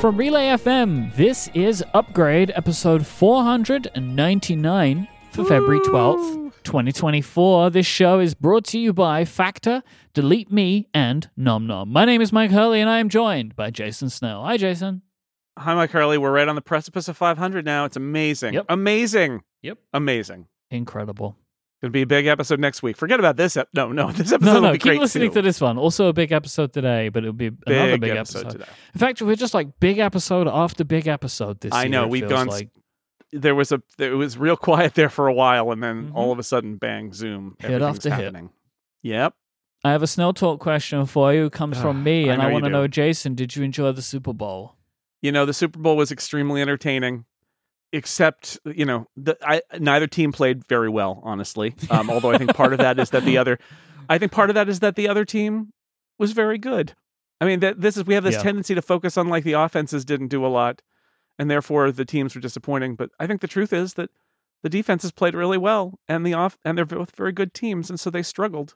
From Relay FM, this is Upgrade episode 499 for February 12th, 2024. This show is brought to you by Factor, Delete Me, and Nom Nom. My name is Mike Hurley, and I am joined by Jason Snell. Hi, Jason. Hi, Mike Hurley. We're right on the precipice of 500 now. It's amazing. Yep. Amazing. Yep. Amazing. Incredible. Gonna be a big episode next week. Forget about this. Ep- no, no, this episode No, will no, be keep listening too. to this one. Also, a big episode today, but it'll be another big, episode. today. In fact, we're just like big episode after big episode this I year. know, we've gone like. There was a. It was real quiet there for a while, and then Mhm. all of a sudden, bang, zoom, Hit after hit. happening. Yep. I have a Snell Talk question for you. It comes from Ah, me, I and I want to know, Jason, did you enjoy the Super Bowl? You know, the Super Bowl was extremely entertaining, except you know, the, I neither team played very well, honestly. Um, although I think part of that is that the other, I think part of that is that the other team was very good. I mean, that this is we have this Yeah. tendency to focus on like the offenses didn't do a lot, and therefore the teams were disappointing. But I think the truth is that the defenses played really well, and the off and they're both very good teams, and so they struggled,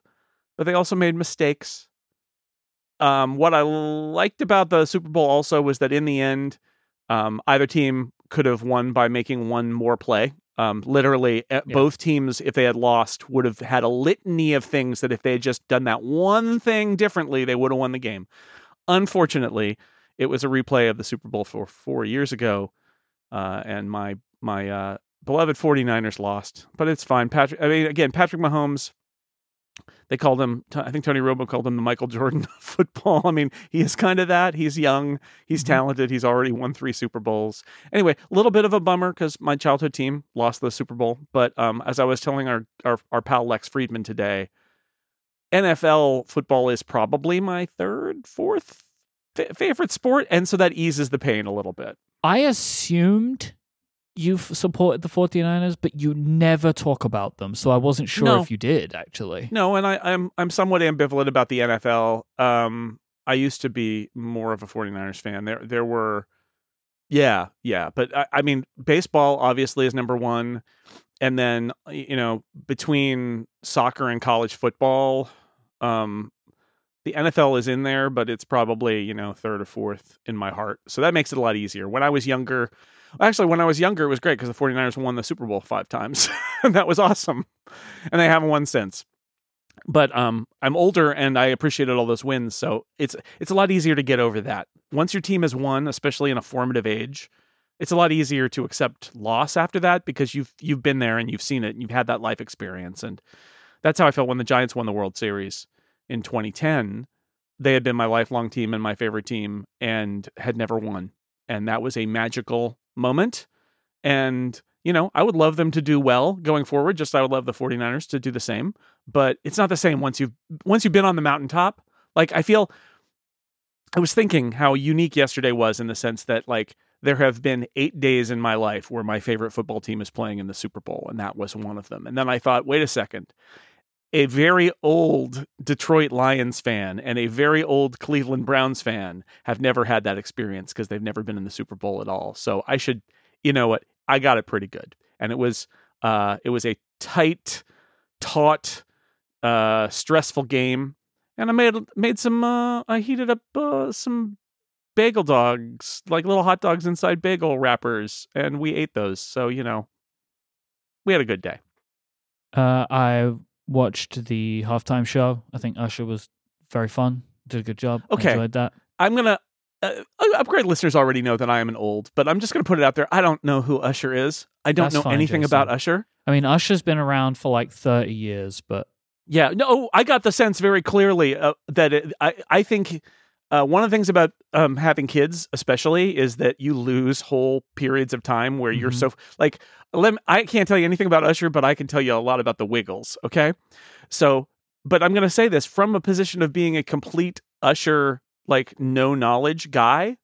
but they also made mistakes. Um, what I liked about the Super Bowl also was that in the end, um, either team could have won by making one more play. Um, literally, Yeah. both teams, if they had lost, would have had a litany of things that if they had just done that one thing differently, they would have won the game. Unfortunately, it was a replay of the Super Bowl for four years ago, uh, and my my uh, beloved 49ers lost. But it's fine. Patrick, I mean, again, Patrick Mahomes. They called him. I think Tony Romo called him the Michael Jordan of football. I mean, he is kind of that. He's young. He's Mhm. talented. He's already won three Super Bowls. Anyway, a little bit of a bummer because my childhood team lost the Super Bowl. But um, as I was telling our, our our pal Lex Friedman today, NFL football is probably my third, fourth fa- favorite sport, and so that eases the pain a little bit. I assumed you f- supported the 49ers, but you never talk about them. So I wasn't sure No. if you did, actually. No, and I, I'm I'm somewhat ambivalent about the NFL. Um, I used to be more of a 49ers fan. There there were, yeah, yeah, but I, I mean, baseball obviously is number one, and then you know between soccer and college football, um, the NFL is in there, but it's probably you know third or fourth in my heart. So that makes it a lot easier. When I was younger. Actually, when I was younger, it was great because the 49ers won the Super Bowl five times. and that was awesome. And they haven't won since but um I'm older and I appreciated all those wins so it's it's a lot easier to get over that. Once your team has won, especially in a formative age, it's a lot easier to accept loss after that because you've you've been there and you've seen it and you've had that life experience and that's how I felt when the Giants won the World Series in 2010. They had been my lifelong team and my favorite team and had never won. And that was a magical moment and you know, I would love them to do well going forward. Just I would love the 49ers to do the same. But it's not the same once you've once you've been on the mountaintop. Like I feel I was thinking how unique yesterday was in the sense that like there have been eight days in my life where my favorite football team is playing in the Super Bowl, and that was one of them. And then I thought, wait a second. A very old Detroit Lions fan and a very old Cleveland Browns fan have never had that experience because they've never been in the Super Bowl at all. So I should, you know what? I got it pretty good. And it was uh it was a tight, taut, uh stressful game. And I made made some uh I heated up uh, some bagel dogs, like little hot dogs inside bagel wrappers, and we ate those. So, you know, we had a good day. Uh, I watched the halftime show. I think Usher was very fun. Did a good job. I Okay. enjoyed that. I'm gonna uh, upgrade listeners already know that I am an old, but I'm just gonna put it out there. I don't know who Usher is. I don't That's know fine, anything Jason. about Usher. I mean, Usher's been around for like 30 years, but Yeah, no, I got the sense very clearly uh, that it, I I think uh, one of the things about um, having kids, especially, is that you lose whole periods of time where you're Mhm. so like. Let me, I can't tell you anything about Usher, but I can tell you a lot about the Wiggles. Okay, so but I'm going to say this from a position of being a complete Usher like no knowledge guy.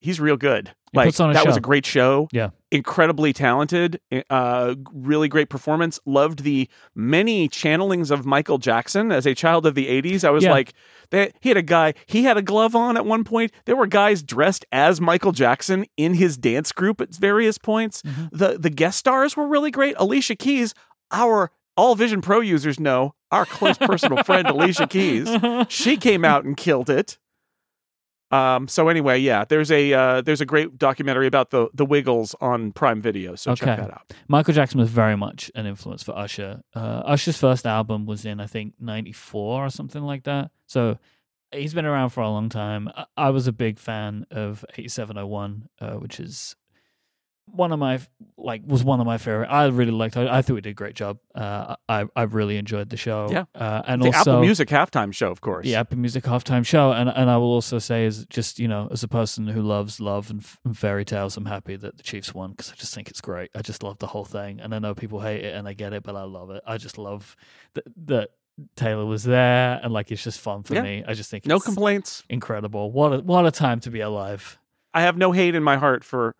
He's real good. He like puts on a that was a great show. Yeah. Incredibly talented. Uh, really great performance. Loved the many channelings of Michael Jackson as a child of the '80s. I was Yeah. like, they, he had a guy. He had a glove on at one point. There were guys dressed as Michael Jackson in his dance group at various points. Mhm. The the guest stars were really great. Alicia Keys, our all Vision Pro users know, our close personal friend Alicia Keys. She came out and killed it. Um, so anyway, yeah, there's a uh, there's a great documentary about the the Wiggles on Prime Video, so check that out. Michael Jackson was very much an influence for Usher. Uh, Usher's first album was in, I think, 94 or something like that. So he's been around for a long time. I, I was a big fan of 8701, uh, which is one of my, like, was one of my favorite. I really liked I, I thought we did a great job. Uh, I, I really enjoyed the show. Yeah. Uh, and The also, Apple Music halftime show, of course. the Apple Music halftime show, and and I will also say, is just you know, as a person who loves love and, f- and fairy tales, I'm happy that the Chiefs won because I just think it's great. I just love the whole thing, and I know people hate it, and I get it, but I love it. I just love that that Taylor was there, and like it's just fun for Yeah. me. I just think no complaints. incredible. What a what a time to be alive. I have no hate in my heart for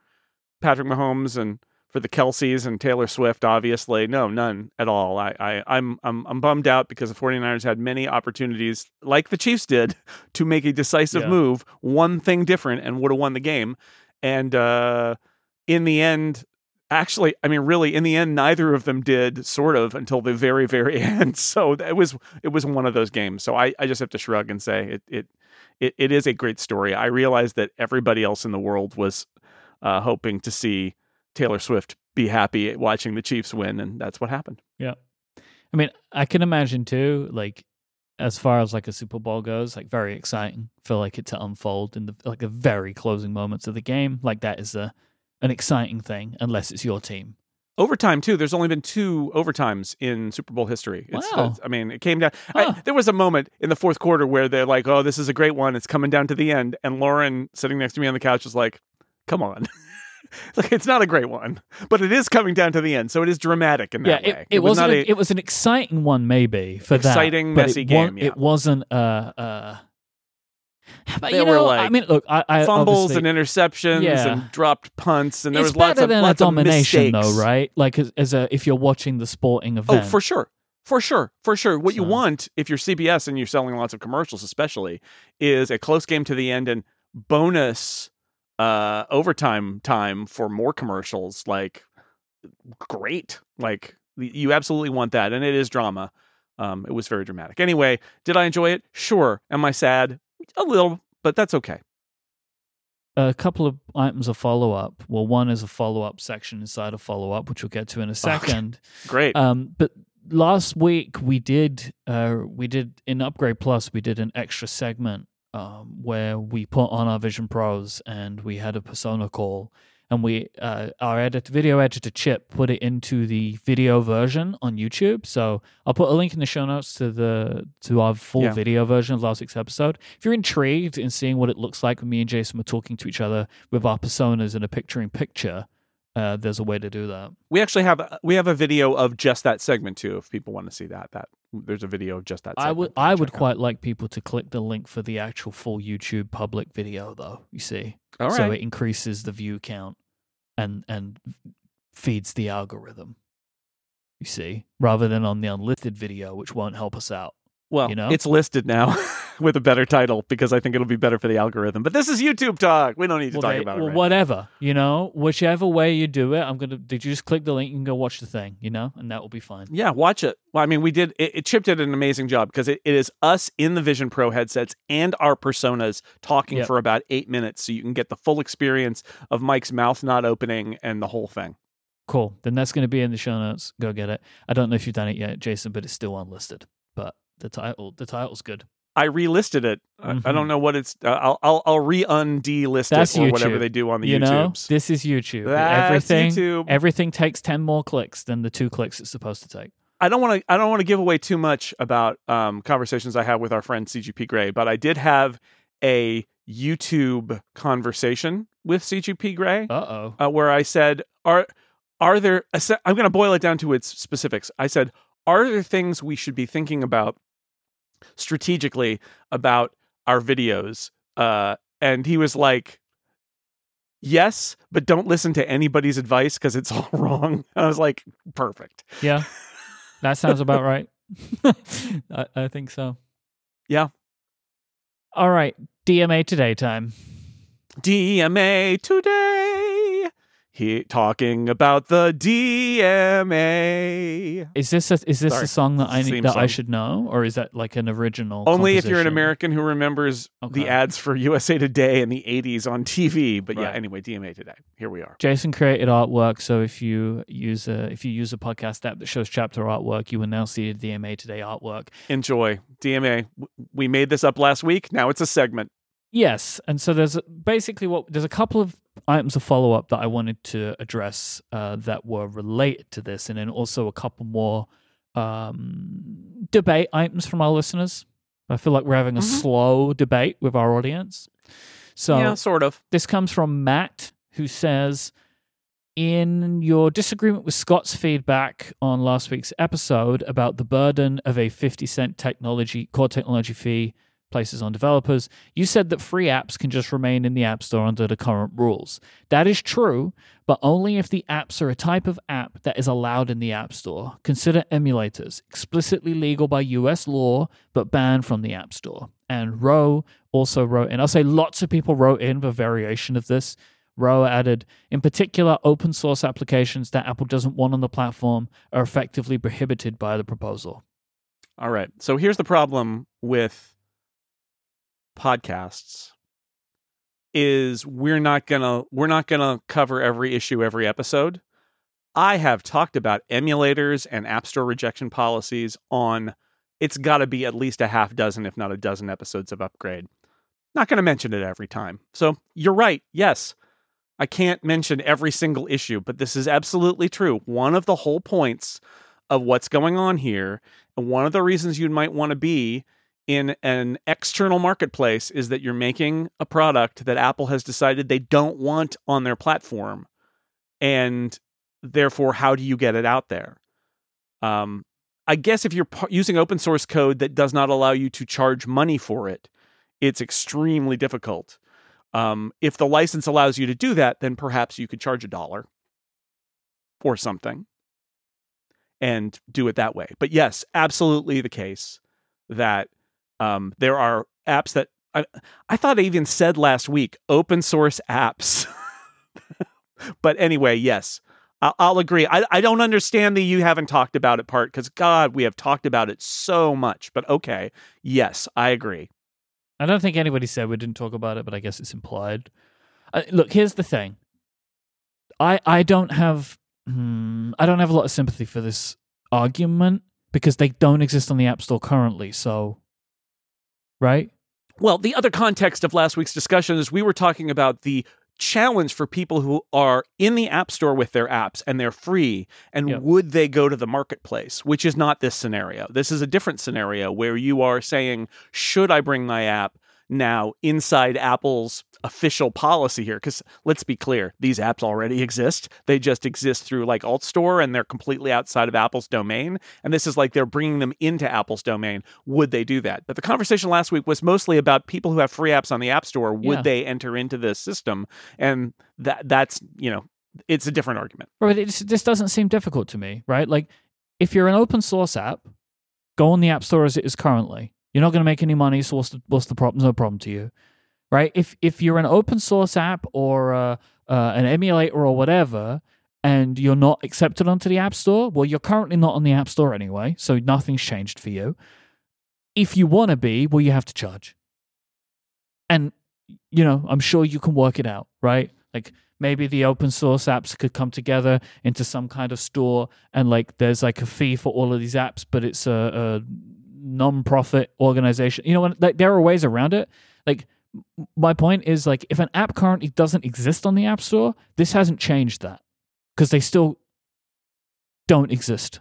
Patrick Mahomes and for the Kelseys and Taylor Swift, obviously. No, none at all. I, I, I'm, I'm, I'm bummed out because the 49ers had many opportunities, like the Chiefs did, to make a decisive Yeah. move, one thing different, and would have won the game. And uh, in the end, actually, I mean, really, in the end, neither of them did, sort of, until the very, very end. So it was, it was one of those games. So I, I just have to shrug and say it, it, it, it is a great story. I realize that everybody else in the world was uh, hoping to see Taylor Swift be happy watching the Chiefs win, and that's what happened. Yeah, I mean, I can imagine too, like as far as like a Super Bowl goes, like very exciting for like it to unfold in the like the very closing moments of the game. Like that is a an exciting thing, unless it's your team. Overtime too. There's only been two overtimes in Super Bowl history. It's, Wow. it's- I mean, it came down. Huh. I, there was a moment in the fourth quarter where they're like, "Oh, this is a great one. It's coming down to the end." And Lauren, sitting next to me on the couch, was like, "Come on." like it's not a great one, but it is coming down to the end, so it is dramatic in Yeah, that it, way. it, was wasn't. a, a, it was an exciting one, maybe for Exciting, that, but messy it wa- game, yeah. It wasn't. Uh, uh, but There you were, know, I mean, look, I, I fumbles and interceptions Yeah. and dropped punts, and there it's was lots better of than lots a of domination, though, right? Like as, as a if you're watching the sporting event, Oh, for sure. For sure. For sure. What you want, if you're CBS and you're selling lots of commercials, especially, is a close game to the end and bonus uh overtime time for more commercials. Like great. Like you absolutely want that. And it is drama. Um, it was very dramatic. Anyway, did I enjoy it? Sure. Am I sad? A little, but that's okay. a couple of items of follow up. Well, one is a follow up section inside a follow up, which we'll get to in a second. Great. um, but last week we did uh, we did in Upgrade Plus we did an extra segment um, where we put on our Vision Pros and we had a persona call. And we, uh, our edit, video editor Chip, put it into the video version on YouTube. So I'll put a link in the show notes to the to our full Yeah. video version of last week's episode. If you're intrigued in seeing what it looks like when me and Jason were talking to each other with our personas in a picture in picture, uh, there's a way to do that. we actually have we have a video of just that segment too. If people want to see that, that there's a video of just that. I would I would out. quite like people to click the link for the actual full YouTube public video though, you see. All right. So it increases the view count and and feeds the algorithm. You see, rather than on the unlisted video which won't help us out. Well, you know? it's listed now with a better title because I think it'll be better for the algorithm. But this is YouTube talk. We don't need to Well, talk they- about it. well right whatever, you know, whichever way you do it, I'm gonna did you just click the link, can go watch the thing, you know, and that will be fine. Yeah, watch it. Well, I mean, we did. It, it Chip did an amazing job because it, it is us in the Vision Pro headsets and our personas talking Yep. for about eight minutes, so you can get the full experience of Mike's mouth not opening and the whole thing. Cool. Then that's gonna be in the show notes. Go get it. I don't know if you've done it yet, Jason, but it's still unlisted. But the title the title's good. I relisted it. I- I, Mhm. don't know what it's. Uh, I'll I'll, I'll re undelist it or whatever they do on the you know, this is YouTube. That's everything YouTube. everything takes ten more clicks than the two clicks it's supposed to take. I don't want to. I don't want to give away too much about um, conversations I have with our friend CGP Grey, but I did have a YouTube conversation with CGP Grey Uh oh. uh, where I said, "Are are there?" I I'm going to boil it down to its specifics. I said, "Are there things we should be thinking about strategically about our videos?" Uh, and he was like. Yes, but don't listen to anybody's advice because it's all wrong. I was like, perfect. Yeah. That sounds about right. I, I think so. Yeah. All right. DMA today time. DMA today. He talking about the DMA. Is this a, is this Sorry. a song that I need, that I should know, or is that like an original? Only if you're an? American who remembers the ads for USA Today in the 80s on TV. But yeah, anyway, DMA Today. Here we are. Jason created artwork, so if you use a if you use a podcast app that shows chapter artwork, you will now see the DMA today artwork. Enjoy. DMA. We made this up last week. Now it's a segment. Yes, and so there's basically what there's a couple of items of follow up that I wanted to address uh, that were related to this, and then also a couple more um, debate items from our listeners. I feel like we're having a Mhm. slow debate with our audience. So yeah, sort of. this comes from Matt, who says, In your disagreement with Scott's feedback on last week's episode about the burden of a 50 cent technology core technology fee places on developers, you said that free apps can just remain in the App Store under the current rules. That is true, but only if the apps are a type of app that is allowed in the App Store. Consider emulators, explicitly legal by US law, but banned from the App Store. And Roe also wrote in. I'll say lots of people wrote in a variation of this. Roe added, in particular, open source applications that Apple doesn't want on the platform are effectively prohibited by the proposal. All right. So here's the problem with podcasts is we're not to we're not to cover every issue every episode. I have talked about emulators and app store rejection policies on it's got to be at least a half dozen if not a dozen episodes of upgrade. Not going to mention it every time. So you're right. Yes. I can't mention every single issue, but this is absolutely true. One of the whole points of what's going on here and one of the reasons you might want to be in an external marketplace is that you're making a product that Apple has decided they don't want on their platform. And therefore, how do you get it out there? Um, I guess if you're p- using open source code that does not allow you to charge money for it, it's extremely difficult. Um, if the license allows you to do that, then perhaps you could charge a dollar or something and do it that way. But yes, absolutely the case that um, there are apps that I, I thought I even said last week open source apps. but anyway, yes, I'll, I'll agree. I, I don't understand the you haven't talked about it part because, God, we have talked about it so much. But okay, yes, I agree. I don't think anybody said we didn't talk about it, but I guess it's implied. Uh, look, here's the thing. I I don't have hmm, I don't have a lot of sympathy for this argument because they don't exist on the App Store currently. So, right? Well, the other context of last week's discussion is we were talking about the challenge for people who are in the App Store with their apps and they're free, and Yep. would they go to the marketplace, which is not this scenario. This is a different scenario where you are saying, should I bring my app now inside Apple's official policy here? Because let's be clear, these apps already exist. They just exist through like Alt Store and they're completely outside of Apple's domain. And this is like they're bringing them into Apple's domain. Would they do that? But the conversation last week was mostly about people who have free apps on the App Store. Would Yeah. they enter into this system? And that that's you know it's a different argument. Right, it just, this doesn't seem difficult to me, right? Like, if you're an open source app, go on the App Store as it is currently. You're not going to make any money, so what's the, what's the problem? No problem to you, right? If if you're an open source app or uh, uh, an emulator or whatever, and you're not accepted onto the App Store, well, you're currently not on the App Store anyway, so nothing's changed for you. If you want to be, well, you have to charge, and you know, I'm sure you can work it out, right? Like maybe the open source apps could come together into some kind of store and like there's like a fee for all of these apps but it's a, a non-profit organization you know like there are ways around it like my point is like if an app currently doesn't exist on the app store this hasn't changed that because they still don't exist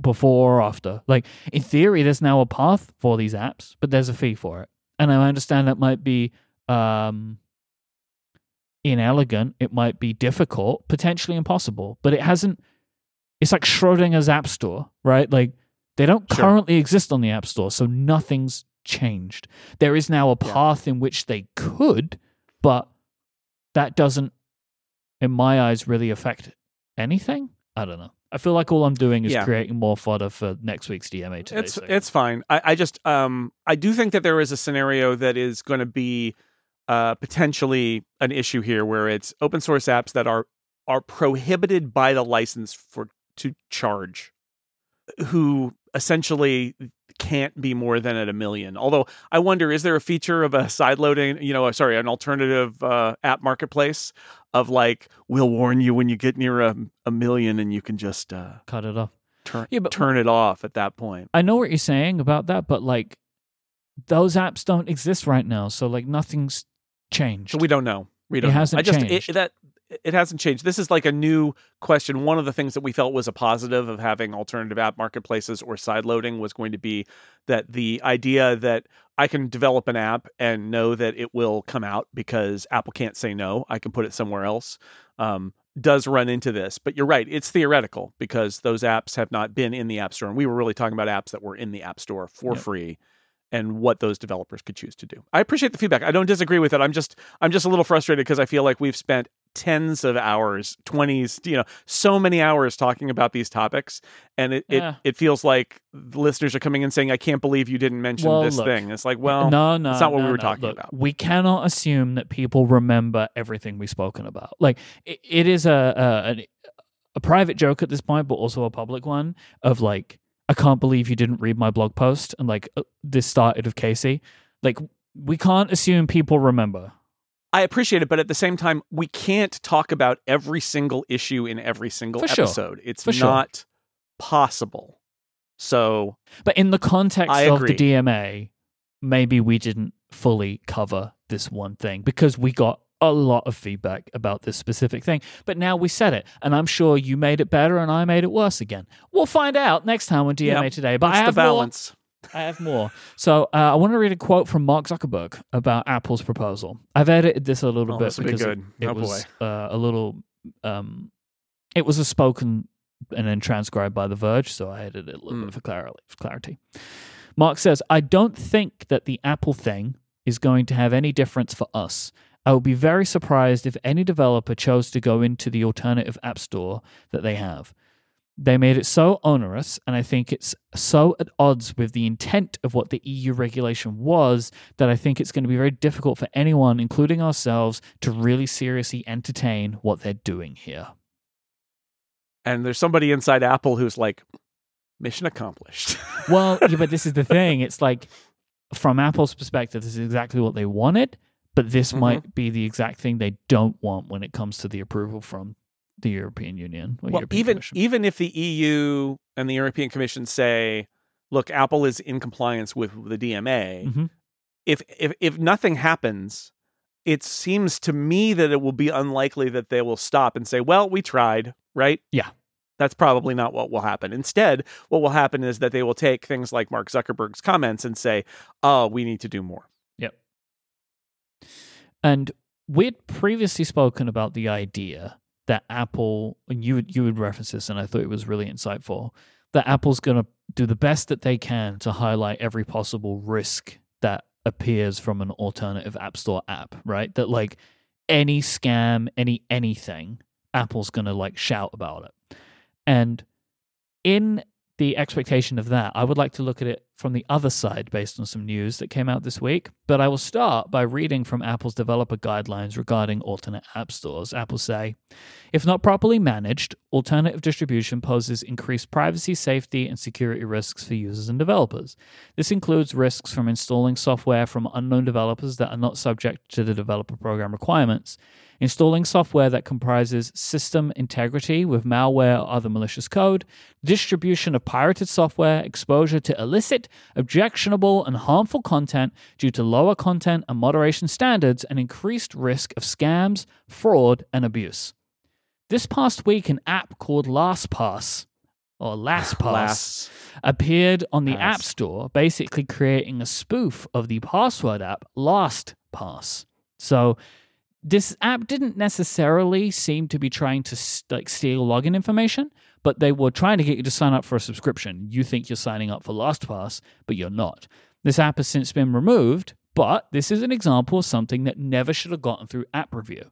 before or after like in theory there's now a path for these apps but there's a fee for it and i understand that might be um inelegant, it might be difficult, potentially impossible, but it hasn't. It's like Schrodinger's App Store, right? Like they don't Sure. currently exist on the App Store, so nothing's changed. There is now a Yeah. path in which they could, but that doesn't, in my eyes, really affect anything. I don't know. I feel like all I'm doing is Yeah. creating more fodder for next week's DMA today. It's so- it's fine. I, I just um I do think that there is a scenario that is going to be uh potentially an issue here where it's open source apps that are are prohibited by the license for to charge who essentially can't be more than at a million. Although I wonder, is there a feature of a side loading, you know, sorry, an alternative uh, app marketplace of like, we'll warn you when you get near a, a million and you can just uh, Cut it off. turn, Yeah, but- turn it off at that point. I know what you're saying about that, but like those apps don't exist right now, so like nothing's changed. So we don't know. We don't. It know. hasn't I just changed. It, that it hasn't changed. This is like a new question. One of the things that we felt was a positive of having alternative app marketplaces or side loading was going to be that the idea that I can develop an app and know that it will come out because Apple can't say no. I can put it somewhere else. Um, does run into this, but you're right. It's theoretical because those apps have not been in the App Store, and we were really talking about apps that were in the App Store for Yep. free and what those developers could choose to do. I appreciate the feedback. I don't disagree with it. I'm just I'm just a little frustrated because I feel like we've spent tens of hours, 20s, you know, so many hours talking about these topics and it Yeah. it, it feels like listeners are coming in saying I can't believe you didn't mention Well, this look, thing. It's like, well, no, no, that's not what no, we were no. talking Look, about. We cannot assume that people remember everything we've spoken about. Like it, it is a a a private joke at this point, but also a public one of like, I can't believe you didn't read my blog post, and like uh, this started of Casey. Like we can't assume people remember. I appreciate it, but at the same time, we can't talk about every single issue in every single For sure. episode. It's For sure. not possible. So But in the context I of the. DMA, maybe we didn't fully cover this one thing because we got a lot of feedback about this specific thing. But now we said it, and I'm sure you made it better and I made it worse again. We'll find out next time on DMA Yep. today. But I the have more. balance? I have more. So uh, I want to read a quote from Mark Zuckerberg about Apple's proposal. I've edited this a little Oh, bit will be because it- it, Oh, was uh, a little. Um, it was a spoken and then transcribed by The Verge, so I edited it a little Mm. bit for clarity. For clarity. Mark says, "I don't think that the Apple thing is going to have any difference for us." I would be very surprised if any developer chose to go into the alternative app store that they have. They made it so onerous, and I think it's so at odds with the intent of what the EU regulation was that I think it's going to be very difficult for anyone, including ourselves, to really seriously entertain what they're doing here. And there's somebody inside Apple who's like, mission accomplished. Well, yeah, but this is the thing. It's like, from Apple's perspective, this is exactly what they wanted, but this Mhm. might be the exact thing they don't want when it comes to the approval from the European Union. Well, European even Commission. even if the EU and the European Commission say, "Look, Apple is in compliance with the DMA," Mhm. if if if nothing happens, it seems to me that it will be unlikely that they will stop and say, "Well, we tried." Right? Yeah. That's probably not what will happen. Instead, what will happen is that they will take things like Mark Zuckerberg's comments and say, "Oh, we need to do more." And we'd previously spoken about the idea that Apple, and you would, you would reference this, and I thought it was really insightful, that Apple's going to do the best that they can to highlight every possible risk that appears from an alternative App Store app, right? That like any scam, any anything, Apple's going to like shout about it. And in the expectation of that, I would like to look at it from the other side based on some news that came out this week. But I will start by reading from Apple's developer guidelines regarding alternate app stores. Apple say, if not properly managed, alternative distribution poses increased privacy, safety, and security risks for users and developers. This includes risks from installing software from unknown developers that are not subject to the developer program requirements, installing software that comprises system integrity with malware or other malicious code, distribution of pirated software, exposure to illicit, objectionable, and harmful content due to lower content and moderation standards, and increased risk of scams, fraud, and abuse. This past week, an app called LassPass or LastPass Last, appeared on the Pass. App Store, basically creating a spoof of the password app LastPass. So this app didn't necessarily seem to be trying to like steal login information, but they were trying to get you to sign up for a subscription. You think you're signing up for LastPass, but you're not. This app has since been removed, but this is an example of something that never should have gotten through app review.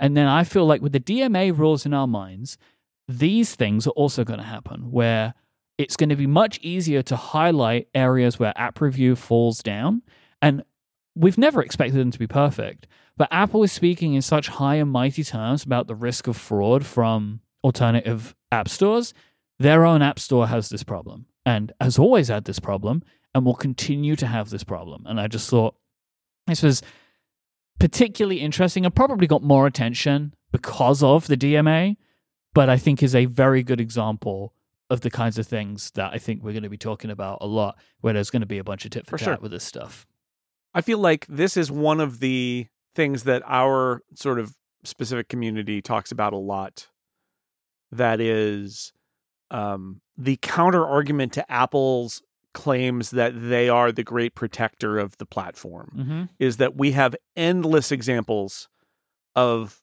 And then I feel like with the DMA rules in our minds, these things are also going to happen where it's going to be much easier to highlight areas where app review falls down. And we've never expected them to be perfect. But Apple is speaking in such high and mighty terms about the risk of fraud from alternative app stores. Their own app store has this problem and has always had this problem and will continue to have this problem. And I just thought this was particularly interesting and probably got more attention because of the DMA, but I think is a very good example of the kinds of things that I think we're going to be talking about a lot, where there's going to be a bunch of tit for, For tat sure. with this stuff. I feel like this is one of the things that our sort of specific community talks about a lot. That is um, the counter argument to Apple's claims that they are the great protector of the platform Mm-hmm. is that we have endless examples of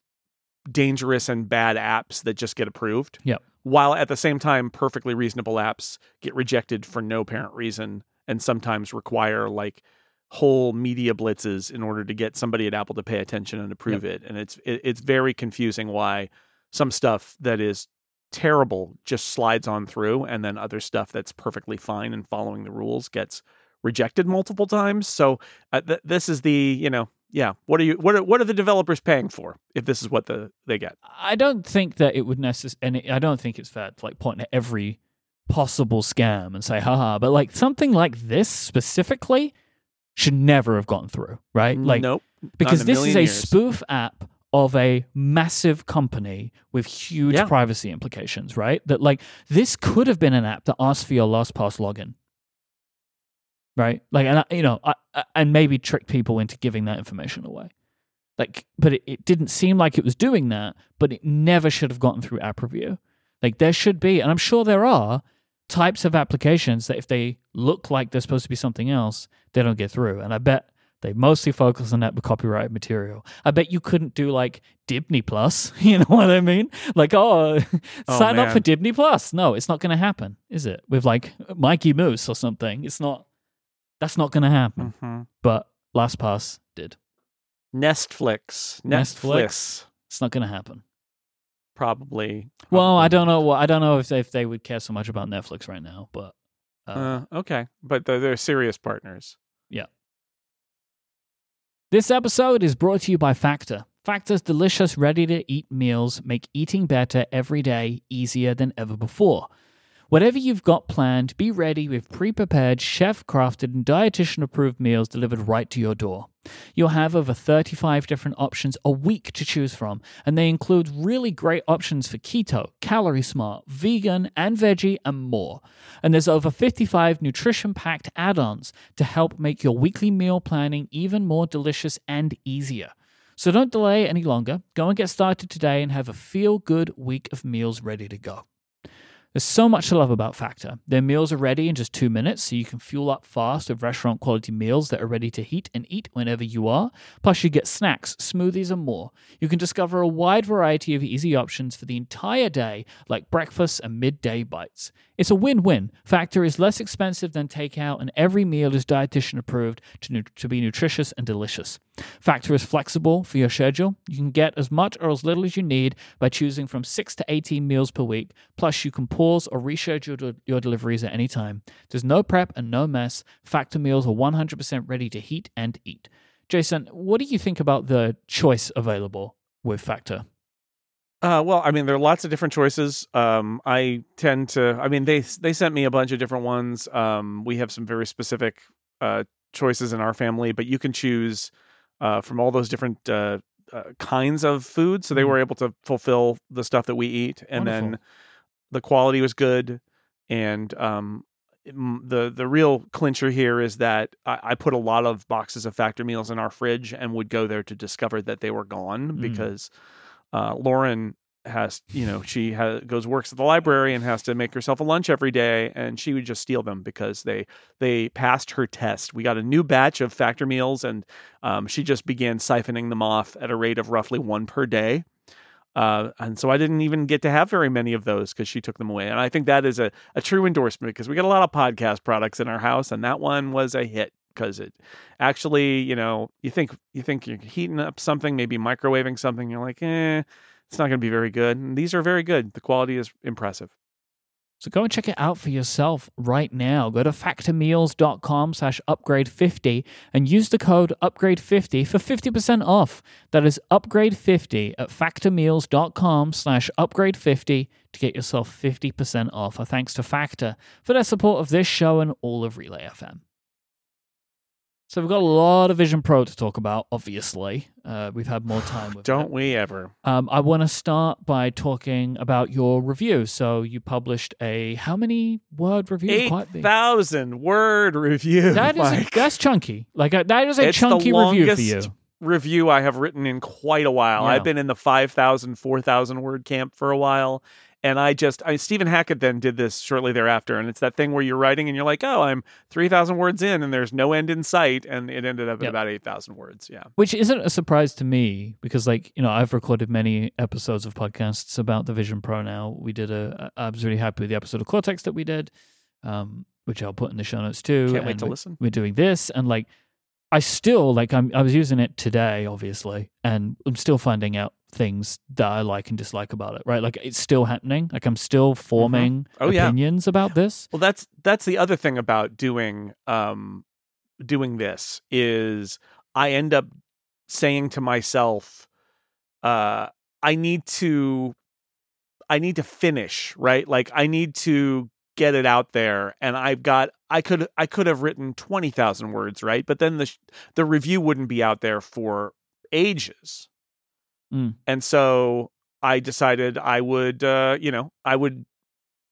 dangerous and bad apps that just get approved. Yep. While at the same time, perfectly reasonable apps get rejected for no apparent reason and sometimes require like whole media blitzes in order to get somebody at Apple to pay attention and approve it. And it's it, it's very confusing why some stuff that is terrible just slides on through and then other stuff that's perfectly fine and following the rules gets rejected multiple times. So uh, th- this is the, you know, yeah, what are you what are, what are the developers paying for if this is what the they get? I don't think that it would necessarily, and I don't think it's fair to like point at every possible scam and say, haha, but like something like this specifically should never have gotten through, right? Like, nope. because this is a years. spoof app of a massive company with huge Yeah. privacy implications, right? That like this could have been an app that asked for your LastPass login, right? Like, and I, you know, I, I- and maybe trick people into giving that information away. Like, but it, it didn't seem like it was doing that. But it never should have gotten through app review. Like, there should be, and I'm sure there are types of applications that if they look like they're supposed to be something else, they don't get through. And I bet they mostly focus on that with copyrighted material. I bet you couldn't do like Dibney Plus. You know what I mean? Like, oh, Oh, sign up for man. Dibney Plus. No, it's not going to happen, is it? With like Mikey Moose or something. It's not. That's not going to happen. Mhm. But LastPass did. Nestflix. Nestflix? Netflix. It's not going to happen. Probably. Well, I don't know. What I don't know if they, if they would care so much about Netflix right now, but uh, Uh, okay, but they're, they're serious partners. Yeah. This episode is brought to you by Factor. Factor's delicious, ready to eat meals make eating better every day easier than ever before. Whatever you've got planned, be ready with pre prepared, chef crafted, and dietitian approved meals delivered right to your door. You'll have over 35 different options a week to choose from, and they include really great options for keto, calorie smart, vegan, and veggie, and more. And there's over 55 nutrition packed add ons to help make your weekly meal planning even more delicious and easier. So don't delay any longer. Go and get started today and have a feel good week of meals ready to go. There's so much to love about Factor. Their meals are ready in just two minutes, so you can fuel up fast with restaurant quality meals that are ready to heat and eat whenever you are. Plus, you get snacks, smoothies, and more. You can discover a wide variety of easy options for the entire day, like breakfast and midday bites. It's a win win. Factor is less expensive than takeout, and every meal is dietitian approved to, nu- to be nutritious and delicious. Factor is flexible for your schedule. You can get as much or as little as you need by choosing from 6 to 18 meals per week. Plus, you can pause or reschedule de- your deliveries at any time. There's no prep and no mess. Factor meals are 100% ready to heat and eat. Jason, what do you think about the choice available with Factor? Uh, well, I mean, there are lots of different choices. Um, I tend to. I mean, they they sent me a bunch of different ones. Um, we have some very specific uh, choices in our family, but you can choose uh, from all those different uh, uh, kinds of food. So they Mhm. were able to fulfill the stuff that we eat, and then the quality was good. And um, m- the the real clincher here is that I, I put a lot of boxes of factor meals in our fridge and would go there to discover that they were gone Mm. because uh, Lauren has you know she has, goes works at the library and has to make herself a lunch every day and she would just steal them because they they passed her test. We got a new batch of factor meals and um, she just began siphoning them off at a rate of roughly one per day. Uh, and so I didn't even get to have very many of those because she took them away. And I think that is a, a true endorsement because we got a lot of podcast products in our house, and that one was a hit because it actually, you know, you think you think you're heating up something, maybe microwaving something, you're like, eh, it's not going to be very good. And these are very good. The quality is impressive. So go and check it out for yourself right now. Go to factormeals.com slash upgrade50 and use the code upgrade50 for 50% off. That is upgrade50 at factormeals.com slash upgrade50 to get yourself 50% off. A thanks to Factor for their support of this show and all of Relay FM. So we've got a lot of Vision Pro to talk about. Obviously, uh, we've had more time with. Don't it. we ever? Um, I want to start by talking about your review. So you published a how many word review? Eight thousand word review. That is a, that's chunky. Like a, that is a chunky review for you. review I have written in quite a while. Yeah. I've been in the 5,000, 4,000 word camp for a while. And I just, I, Stephen Hackett then did this shortly thereafter. And it's that thing where you're writing and you're like, oh, I'm 3,000 words in and there's no end in sight. And it ended up at about 8,000 words. Yeah. Which isn't a surprise to me because, like, you know, I've recorded many episodes of podcasts about the Vision Pro now. We did a, I was really happy with the episode of Cortex that we did, um, which I'll put in the show notes too. Can't wait and to we- listen. we're doing this and like i still like i'm i was using it today obviously and i'm still finding out things that i like and dislike about it right like it's still happening like i'm still forming Oh, yeah. opinions about this Well, that's that's the other thing about doing um doing this is I end up saying to myself, uh, I need to I need to finish, right? Like I need to get it out there and I've got I could I could have written 20,000 words, right? But then the the review wouldn't be out there for ages. Mm. And so I decided I would uh, you know, I would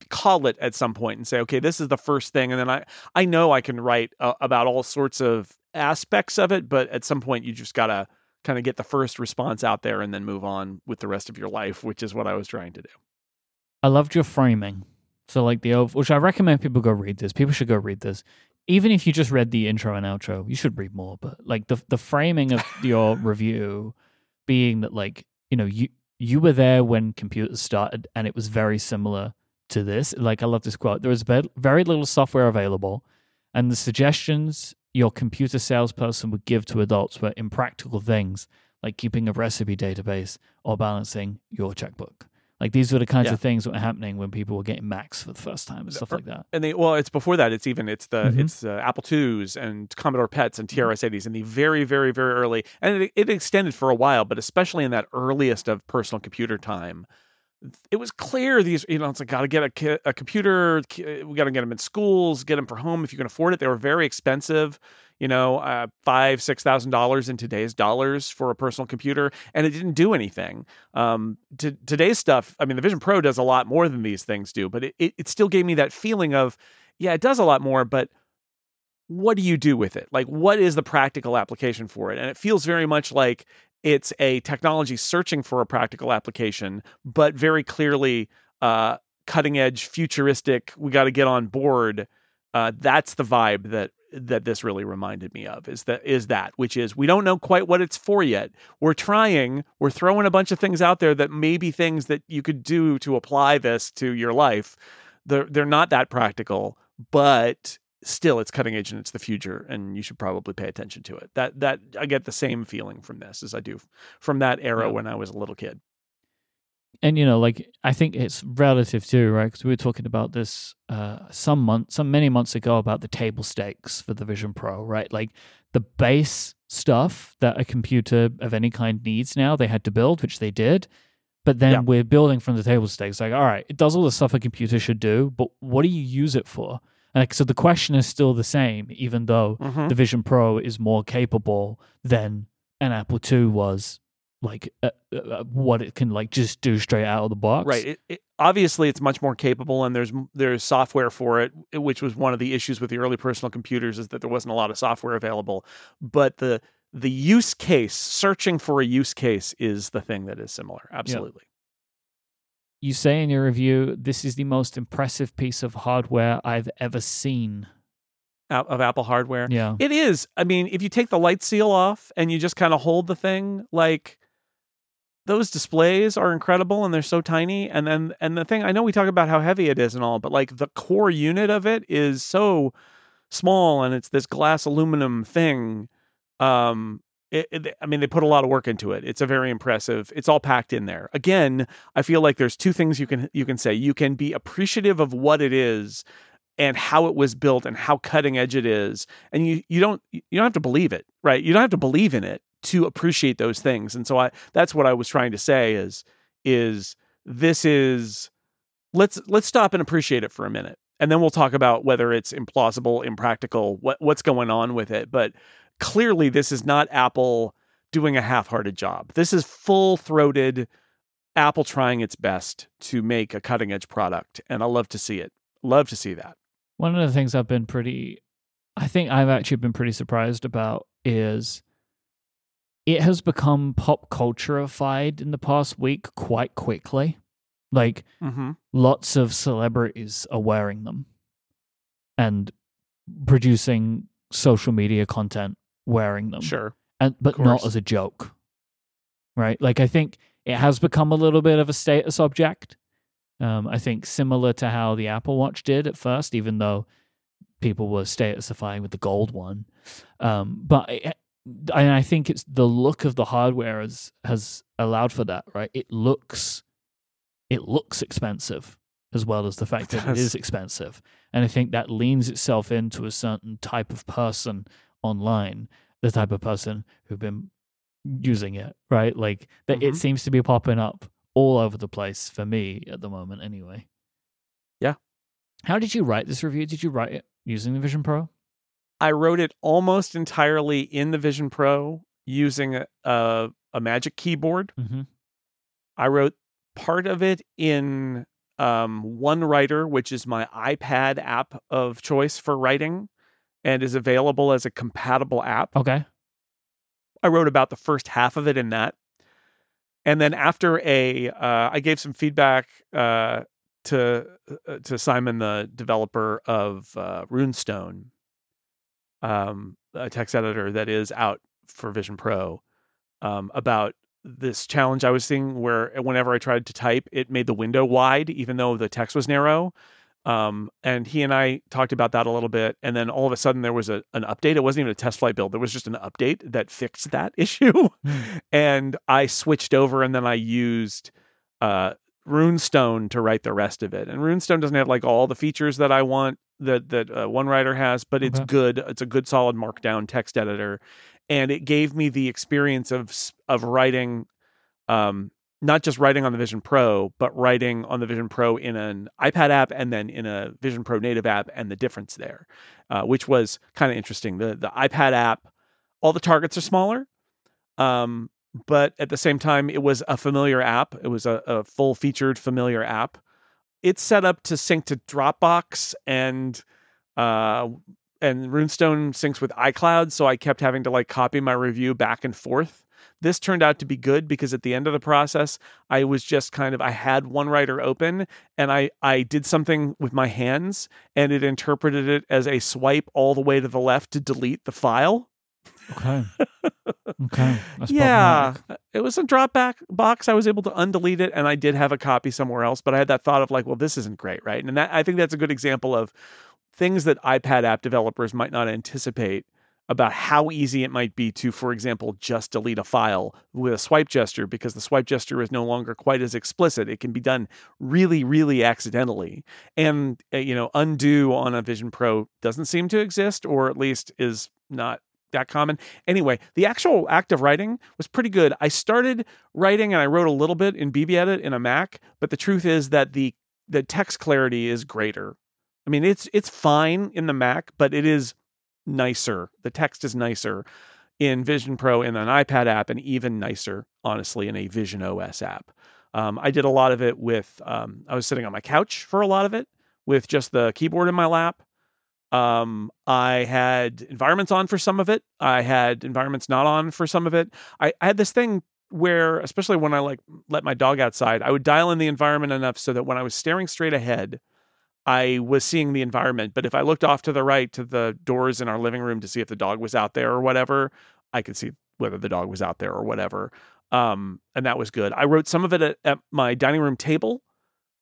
call it at some point and say, okay, this is the first thing, and then I I know I can write uh, about all sorts of aspects of it, but at some point you just gotta kind of get the first response out there and then move on with the rest of your life, which is what I was trying to do. i loved your framing so like the which i recommend people go read this. People should go read this. Even if you just read the intro and outro you should read more but like the the framing of your review being that like you know you you were there when computers started and it was very similar to this. Like i love this quote. There was very little software available and the suggestions your computer salesperson would give to adults were impractical things like keeping a recipe database or balancing your checkbook like these were the kinds Yeah. of things that were happening when people were getting Macs for the first time and stuff like that. And they well, it's before that. It's even it's the Mhm. it's uh, Apple IIs and Commodore PETs and TRS-80s in the very very very early, and it, it extended for a while, but especially in that earliest of personal computer time. It was clear these, you know, it's like got to get a, ki- a computer. We got to get them in schools, get them for home if you can afford it. They were very expensive, you know, uh, five, six thousand dollars in today's dollars for a personal computer, and it didn't do anything. Um, to, today's stuff, I mean, the Vision Pro does a lot more than these things do, but it, it, it still gave me that feeling of, yeah, it does a lot more, but what do you do with it? Like, what is the practical application for it? And it feels very much like it's a technology searching for a practical application, but very clearly uh, cutting edge, futuristic. We got to get on board. Uh, that's the vibe that that this really reminded me of is that is that which is we don't know quite what it's for yet. We're trying we're throwing a bunch of things out there that may be things that you could do to apply this to your life. They're, they're not that practical but still it's cutting edge and it's the future and you should probably pay attention to it. That that i get the same feeling from this as i do from that era Yeah. when i was a little kid and you know like i think it's relative too right? Because we were talking about this uh some months some many months ago about the table stakes for the vision pro right? Like the base stuff that a computer of any kind needs now they had to build which they did. But then Yeah. we're building from the table stakes. Like all right it does all the stuff a computer should do but what do you use it for? Like so the question is still the same even though Mhm. the vision pro is more capable than an apple ii was like uh, uh, what it can like just do straight out of the box Right. It, it, obviously, it's much more capable, and there's there's software for it, which was one of the issues with the early personal computers is that there wasn't a lot of software available. But the the use case, searching for a use case, is the thing that is similar. Absolutely. you say in your review this is the most impressive piece of hardware i've ever seen Out of Apple hardware. yeah It is. I mean, if you take the light seal off and you just kind of hold the thing, like those displays are incredible and they're so tiny. And then, and the thing I know we talk about how heavy it is and all, but like the core unit of it is so small and it's this glass aluminum thing. Um, it, it, I mean, they put a lot of work into it. It's a very impressive. It's all packed in there. Again, I feel like there's two things you can you can say. You can be appreciative of what it is and how it was built and how cutting edge it is, and you you don't you don't have to believe it, right? You don't have to believe in it to appreciate those things. And so I that's what I was trying to say is is this is let's let's stop and appreciate it for a minute and then we'll talk about whether it's implausible, impractical, what what's going on with it. But clearly, this is not Apple doing a half-hearted job. This is full-throated Apple trying its best to make a cutting-edge product, and I love to see it. Love to see that. One of the things I've been pretty, I think I've actually been pretty surprised about is it has become pop cultureified in the past week quite quickly. Like Mm-hmm. lots of celebrities are wearing them and producing social media content wearing them. Sure. And but not as a joke. Right? Like I think it has become a little bit of a status object. Um, I think similar to how the Apple Watch did at first, even though people were statusifying with the gold one. Um, but it, and I think it's the look of the hardware has has allowed for that, right? It looks it looks expensive as well as the fact It that it is expensive. And I think that leans itself into a certain type of person online, the type of person who've been using it, right? Like that it Mhm. seems to be popping up all over the place for me at the moment anyway. Yeah. How did you write this review? Did you write it using the Vision Pro? I wrote it almost entirely in the Vision Pro using a, a, a Magic keyboard. Mm-hmm. I wrote part of it in um, 1Writer, which is my iPad app of choice for writing and is available as a compatible app. Okay. I wrote about the first half of it in that. And then after a, uh, I gave some feedback uh, to uh, to Simon, the developer of uh, Runestone, um, a text editor that is out for Vision Pro, um, about this challenge I was seeing where whenever I tried to type, it made the window wide, even though the text was narrow. Um, and he and I talked about that a little bit, and then all of a sudden there was a, an update. It wasn't even a test flight build; there was just an update that fixed that issue. and I switched over, and then I used uh, Runestone to write the rest of it. And Runestone doesn't have like all the features that I want that that uh, 1Writer has, but it's Okay. good. It's a good, solid Markdown text editor, and it gave me the experience of of writing. Um, not just writing on the Vision Pro, but writing on the Vision Pro in an iPad app and then in a Vision Pro native app, and the difference there, uh, which was kind of interesting. The the iPad app, all the targets are smaller, um, but at the same time, it was a familiar app. It was a, a full featured familiar app. It's set up to sync to Dropbox and uh, and Runestone syncs with iCloud, so I kept having to like copy my review back and forth. This turned out to be good because at the end of the process, I was just kind of I had 1Writer open and I I did something with my hands and it interpreted it as a swipe all the way to the left to delete the file. Okay. okay. That's yeah, it was a drop back box. I was able to undelete it, and I did have a copy somewhere else. But I had that thought of like, well, this isn't great, right? And that I think that's a good example of things that iPad app developers might not anticipate about how easy it might be to, for example, just delete a file with a swipe gesture because the swipe gesture is no longer quite as explicit. It can be done really, really accidentally, and uh, you know, undo on a Vision Pro doesn't seem to exist, or at least is not that common. Anyway, the actual act of writing was pretty good. I started writing and I wrote a little bit in BBEdit in a Mac, but the truth is that the the text clarity is greater. I mean, it's it's fine in the Mac, but it is nicer. The text is nicer in Vision Pro in an iPad app, and even nicer, honestly, in a Vision OS app. Um, I did a lot of it with. Um, I was sitting on my couch for a lot of it with just the keyboard in my lap. Um, I had environments on for some of it. I had environments not on for some of it. I, I had this thing where, especially when I like let my dog outside, I would dial in the environment enough so that when I was staring straight ahead, I was seeing the environment. But if I looked off to the right to the doors in our living room to see if the dog was out there or whatever, I could see whether the dog was out there or whatever. Um, and that was good. I wrote some of it at, at my dining room table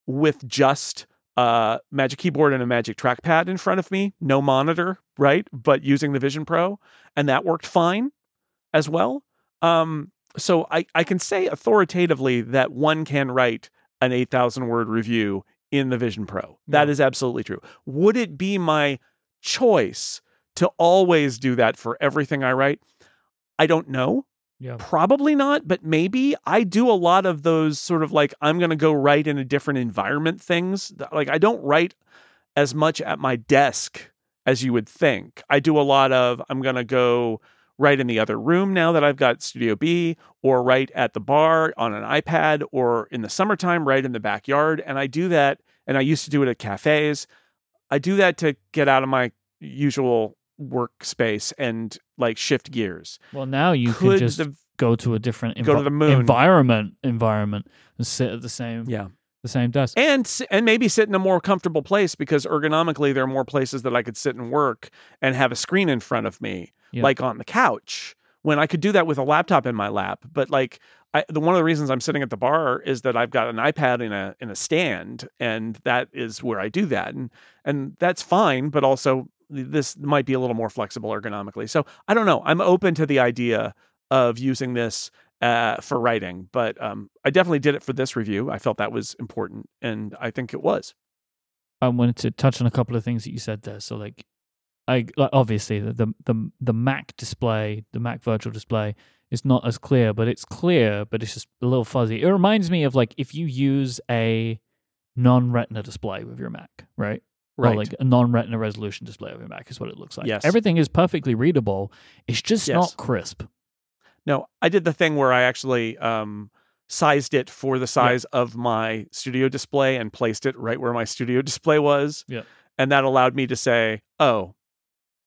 with just uh magic keyboard and a magic trackpad in front of me no monitor right but using the vision pro and that worked fine as well. Um, so I, I can say authoritatively that one can write an 8,000 word review in the Vision Pro. That Yeah. is absolutely true. Would it be my choice to always do that for everything I write? I don't know. Yeah. Probably not, but maybe I do a lot of those sort of like I'm going to go write in a different environment things. Like I don't write as much at my desk as you would think. I do a lot of I'm going to go write in the other room now that I've got Studio B or write at the bar on an iPad or in the summertime right in the backyard and I do that and I used to do it at cafes. I do that to get out of my usual workspace and like shift gears. Well, now you Could can just the go to a different Go to the moon. environment environment and sit at the same yeah. the same desk. and and maybe sit in a more comfortable place because ergonomically there are more places that I could sit and work and have a screen in front of me, Yeah. like on the couch. When I could do that with a laptop in my lap, but like I, the one of the reasons I'm sitting at the bar is that I've got an iPad in a in a stand, and that is where I do that, and and that's fine. But also this might be a little more flexible ergonomically. So I don't know. I'm open to the idea of using this uh, for writing, but um, I definitely did it for this review. I felt that was important, and I think it was. I wanted to touch on a couple of things that you said there. So like I like obviously the the the, the Mac display, the Mac virtual display is not as clear, but it's clear, but it's just a little fuzzy. It reminds me of like if you use a non-retina display with your Mac, right? Right. like a non-retina resolution display of your Mac is what it looks like. Yes. Everything is perfectly readable. It's just Yes. not crisp. No, I did the thing where I actually um, sized it for the size of my studio display and placed it right where my studio display was. Yeah. And that allowed me to say, oh,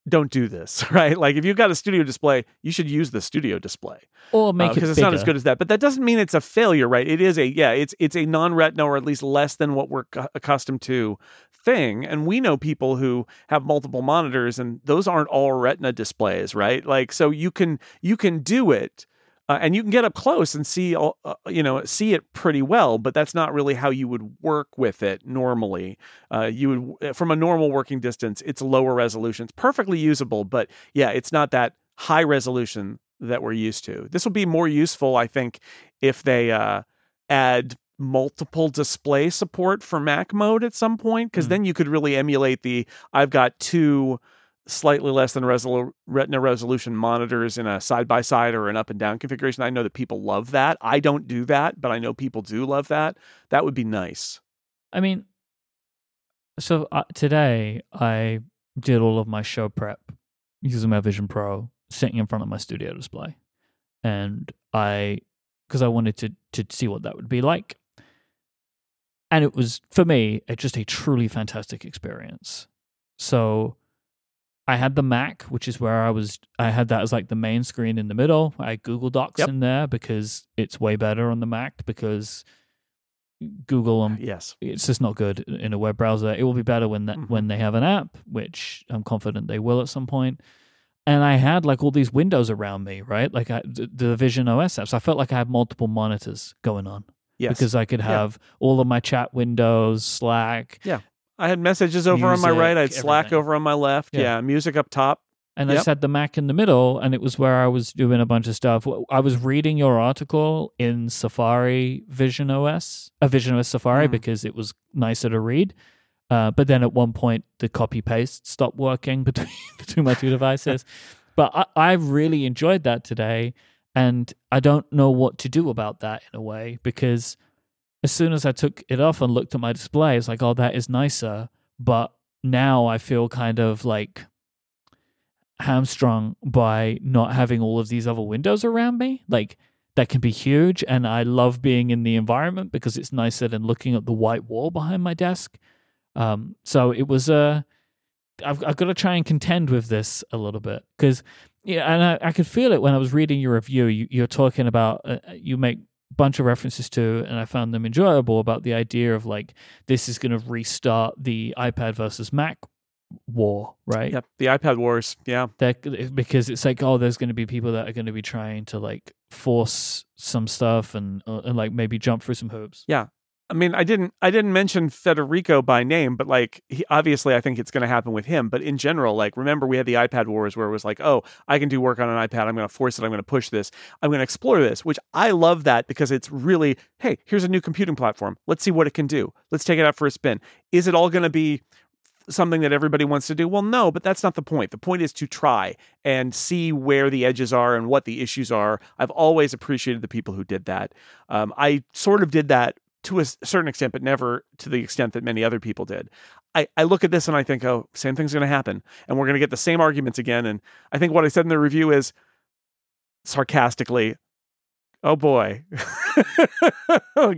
don't do this, right? Like if you've got a studio display, you should use the studio display Or make it because it's not as good as that. But that doesn't mean it's a failure, right? It is a yeah, it's it's a non-retina or at least less than what we're cu- accustomed to thing. And we know people who have multiple monitors, and those aren't all retina displays, right? Like so you can you can do it. Uh, and you can get up close and see, all- uh, you know, see it pretty well, but that's not really how you would work with it normally. Uh, you would, from a normal working distance, it's lower resolution. It's perfectly usable, but yeah, it's not that high resolution that we're used to. This will be more useful, I think, if they uh, add multiple display support for Mac mode at some point, because Mm. then you could really emulate the I've got two slightly less than resolu- retina resolution monitors in a side by side or an up and down configuration. I know that people love that. I don't do that, but I know people do love that. That would be nice. I mean, so uh, today I did all of my show prep using my Vision Pro, sitting in front of my studio display, and I, because I wanted to to see what that would be like, and it was for me a, just a truly fantastic experience. So. I had the Mac, which is where I was. I had that as like the main screen in the middle. I had Google Docs Yep. in there because it's way better on the Mac because Google and Yes. it's just not good in a web browser. It will be better when that Mhm. when they have an app, which I'm confident they will at some point. And I had like all these windows around me, right? Like I, the, the Vision OS apps. I felt like I had multiple monitors going on Yes. because I could Yeah. have all of my chat windows, Slack, Yeah. I had messages over on my right. I had Music, Slack everything. over on my left. Yeah. Yeah. Music up top. and I Yep. just had the Mac in the middle, and it was where I was doing a bunch of stuff. I was reading your article in Safari Vision OS, a Vision OS Safari, Mm. because it was nicer to read. Uh, but then at one point, the copy paste stopped working between between my two devices. but I, I really enjoyed that today, and I don't know what to do about that in a way because as soon as I took it off and looked at my display, it's like, oh, that is nicer. But now I feel kind of like hamstrung by not having all of these other windows around me. Like that can be huge, and I love being in the environment because it's nicer than looking at the white wall behind my desk. Um, so it was a. I've, I've got to try and contend with this a little bit because yeah, and I, I could feel it when I was reading your review. You, you're talking about uh, you make a bunch of references to, and I found them enjoyable about the idea of like this is going to restart the iPad versus Mac war, right? Yep. The iPad wars. Yeah. that because it's like oh there's going to be people that are going to be trying to like force some stuff and uh, and like maybe jump through some hoops Yeah. I mean, I didn't I didn't mention Federico by name, but like he, obviously I think it's going to happen with him, but in general, like remember we had the iPad wars where it was like, "Oh, I can do work on an iPad. I'm going to force it. I'm going to push this. I'm going to explore this," which I love that because it's really, "Hey, here's a new computing platform. Let's see what it can do. Let's take it out for a spin." Is it all going to be something that everybody wants to do? Well, no, but that's not the point. The point is to try and see where the edges are and what the issues are. I've always appreciated the people who did that. Um, I sort of did that to a certain extent, but never to the extent that many other people did. I, I look at this and I think, oh, same thing's going to happen. And we're going to get the same arguments again. And I think what I said in the review is sarcastically, oh boy,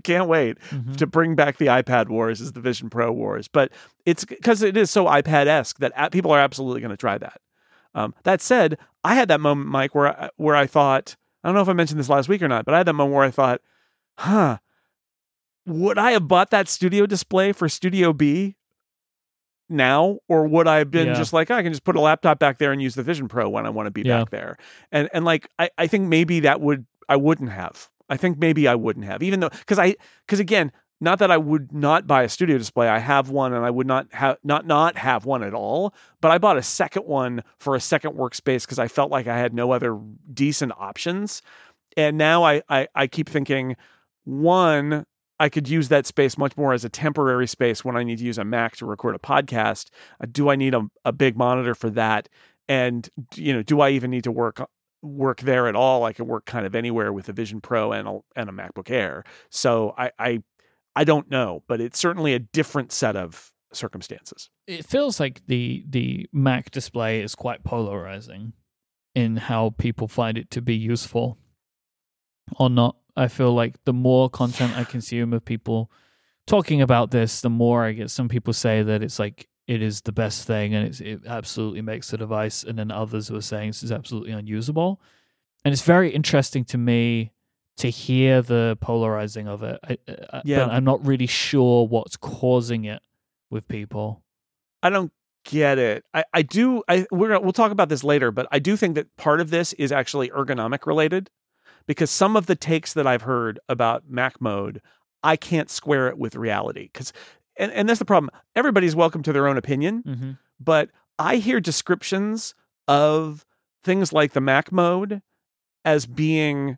can't wait mm-hmm. to bring back the iPad wars as the Vision Pro wars. But it's because it is so iPad esque that people are absolutely going to try that. Um, that said, I had that moment, Mike, where I, where I thought, I don't know if I mentioned this last week or not, but I had that moment where I thought, huh, would I have bought that studio display for Studio B now, or would I have been yeah. just like, oh, I can just put a laptop back there and use the Vision Pro when I want to be yeah. back there? And and like I, I think maybe that would I wouldn't have. I think maybe I wouldn't have, even though because I because again, not that I would not buy a studio display. I have one, and I would not have not not have one at all. But I bought a second one for a second workspace because I felt like I had no other decent options. And now I, I I keep thinking, one, I could use that space much more as a temporary space when I need to use a Mac to record a podcast. Uh, do I need a, a big monitor for that? And you know, do I even need to work work there at all? I can work kind of anywhere with a Vision Pro and a, and a MacBook Air. So I, I I don't know, but it's certainly a different set of circumstances. It feels like the the Mac display is quite polarizing in how people find it to be useful or not. I feel like the more content I consume of people talking about this, the more I get some people say that it's like it is the best thing and it absolutely makes the device, and then others who are saying this is absolutely unusable. And it's very interesting to me to hear the polarizing of it. I, uh, uh, I, yeah. But I'm not really sure what's causing it with people. I don't get it. I, I do. I we're we'll talk about this later, but I do think that part of this is actually ergonomic related because some of the takes that I've heard about Mac mode, I can't square it with reality. Because, and, and that's the problem. Everybody's welcome to their own opinion, mm-hmm. but I hear descriptions of things like the Mac mode as being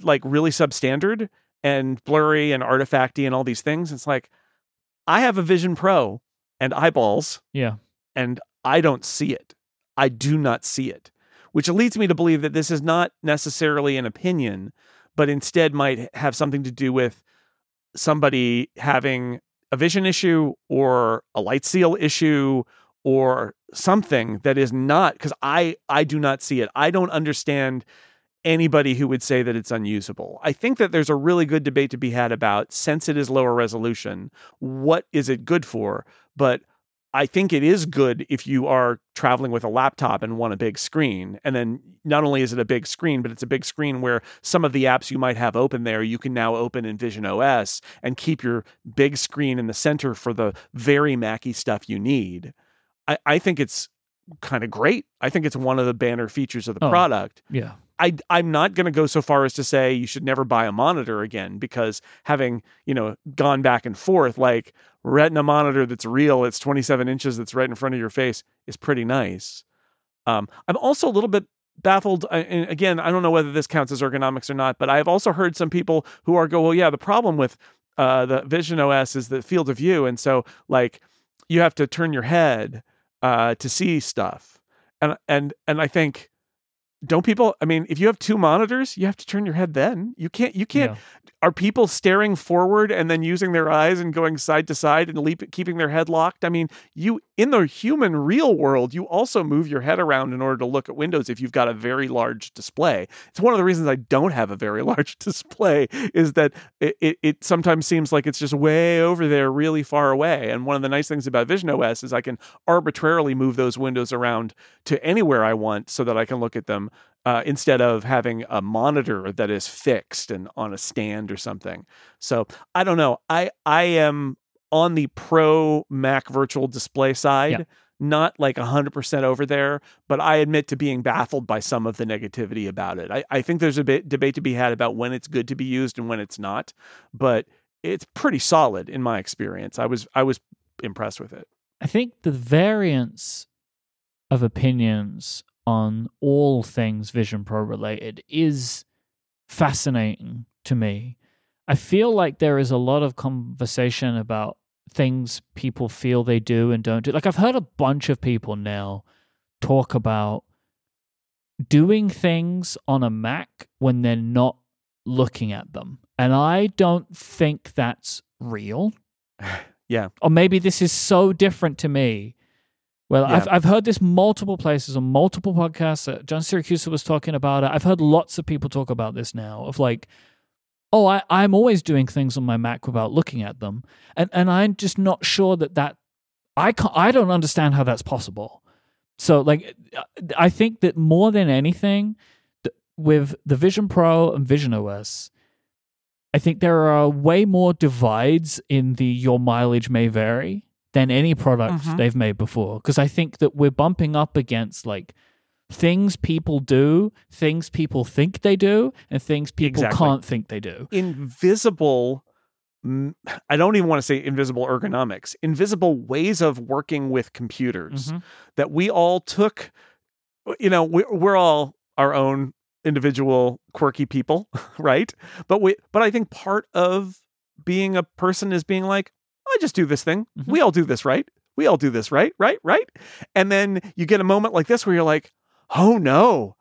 like really substandard and blurry and artifacty and all these things. It's like, I have a Vision Pro and eyeballs. Yeah. And I don't see it. I do not see it which leads me to believe that this is not necessarily an opinion, but instead might have something to do with somebody having a vision issue or a light seal issue or something that is not because I I do not see it. I don't understand anybody who would say that it's unusable. I think that there's a really good debate to be had about since it is lower resolution, what is it good for? But I think it is good if you are traveling with a laptop and want a big screen. And then not only is it a big screen, but it's a big screen where some of the apps you might have open there, you can now open in Vision OS and keep your big screen in the center for the very Mackie stuff you need. I, I think it's kind of great. I think it's one of the banner features of the oh, product. Yeah. I I'm not going to go so far as to say you should never buy a monitor again because having you know gone back and forth like Retina monitor that's real, it's 27 inches, that's right in front of your face is pretty nice. Um, I'm also a little bit baffled. And again, I don't know whether this counts as ergonomics or not, but I've also heard some people who are go, well, yeah, the problem with uh, the Vision OS is the field of view, and so like you have to turn your head uh, to see stuff, and and and I think don't people i mean if you have two monitors you have to turn your head then. You can't you can't yeah. are people staring forward and then using their eyes and going side to side and leap, keeping their head locked? I mean you in the human real world you also move your head around in order to look at windows if you've got a very large display. It's one of the reasons i don't have a very large display is that it, it, it sometimes seems like it's just way over there really far away. And one of the nice things about vision os is i can arbitrarily move those windows around to anywhere i want so that i can look at them uh, instead of having a monitor that is fixed and on a stand or something. So I don't know. I I am on the pro Mac Virtual Display side. Yeah. Not like 100% over there, but I admit to being baffled by some of the negativity about it. I, I think there's a bit debate to be had about when it's good to be used and when it's not. But it's pretty solid in my experience. I was I was impressed with it. I think the variance of opinions on all things Vision Pro related is fascinating to me. I feel like there is a lot of conversation about things people feel they do and don't do. Like I've heard a bunch of people now talk about doing things on a Mac when they're not looking at them. And I don't think that's real. Yeah. Or maybe this is so different to me. Well, Yeah. I've I've heard this multiple places on multiple podcasts. Uh, John Siracusa was talking about it. I've heard lots of people talk about this now of like, oh, I, I'm always doing things on my Mac without looking at them, and and I'm just not sure that that I can't, I don't understand how that's possible. So like, I think that more than anything, th- with the Vision Pro and Vision OS, I think there are way more divides in the your mileage may vary than any product Mhm. they've made before. Because I think that we're bumping up against like things people do, things people think they do, and things people Exactly. can't think they do. invisible I don't even want to say invisible ergonomics, invisible ways of working with computers Mhm. that we all took. You know, we're, we're all our own individual quirky people, right? But we, but I think part of being a person is being like, I just do this thing. Mhm. We all do this, right? We all do this, right? Right? Right? And then you get a moment like this where you're like, oh no,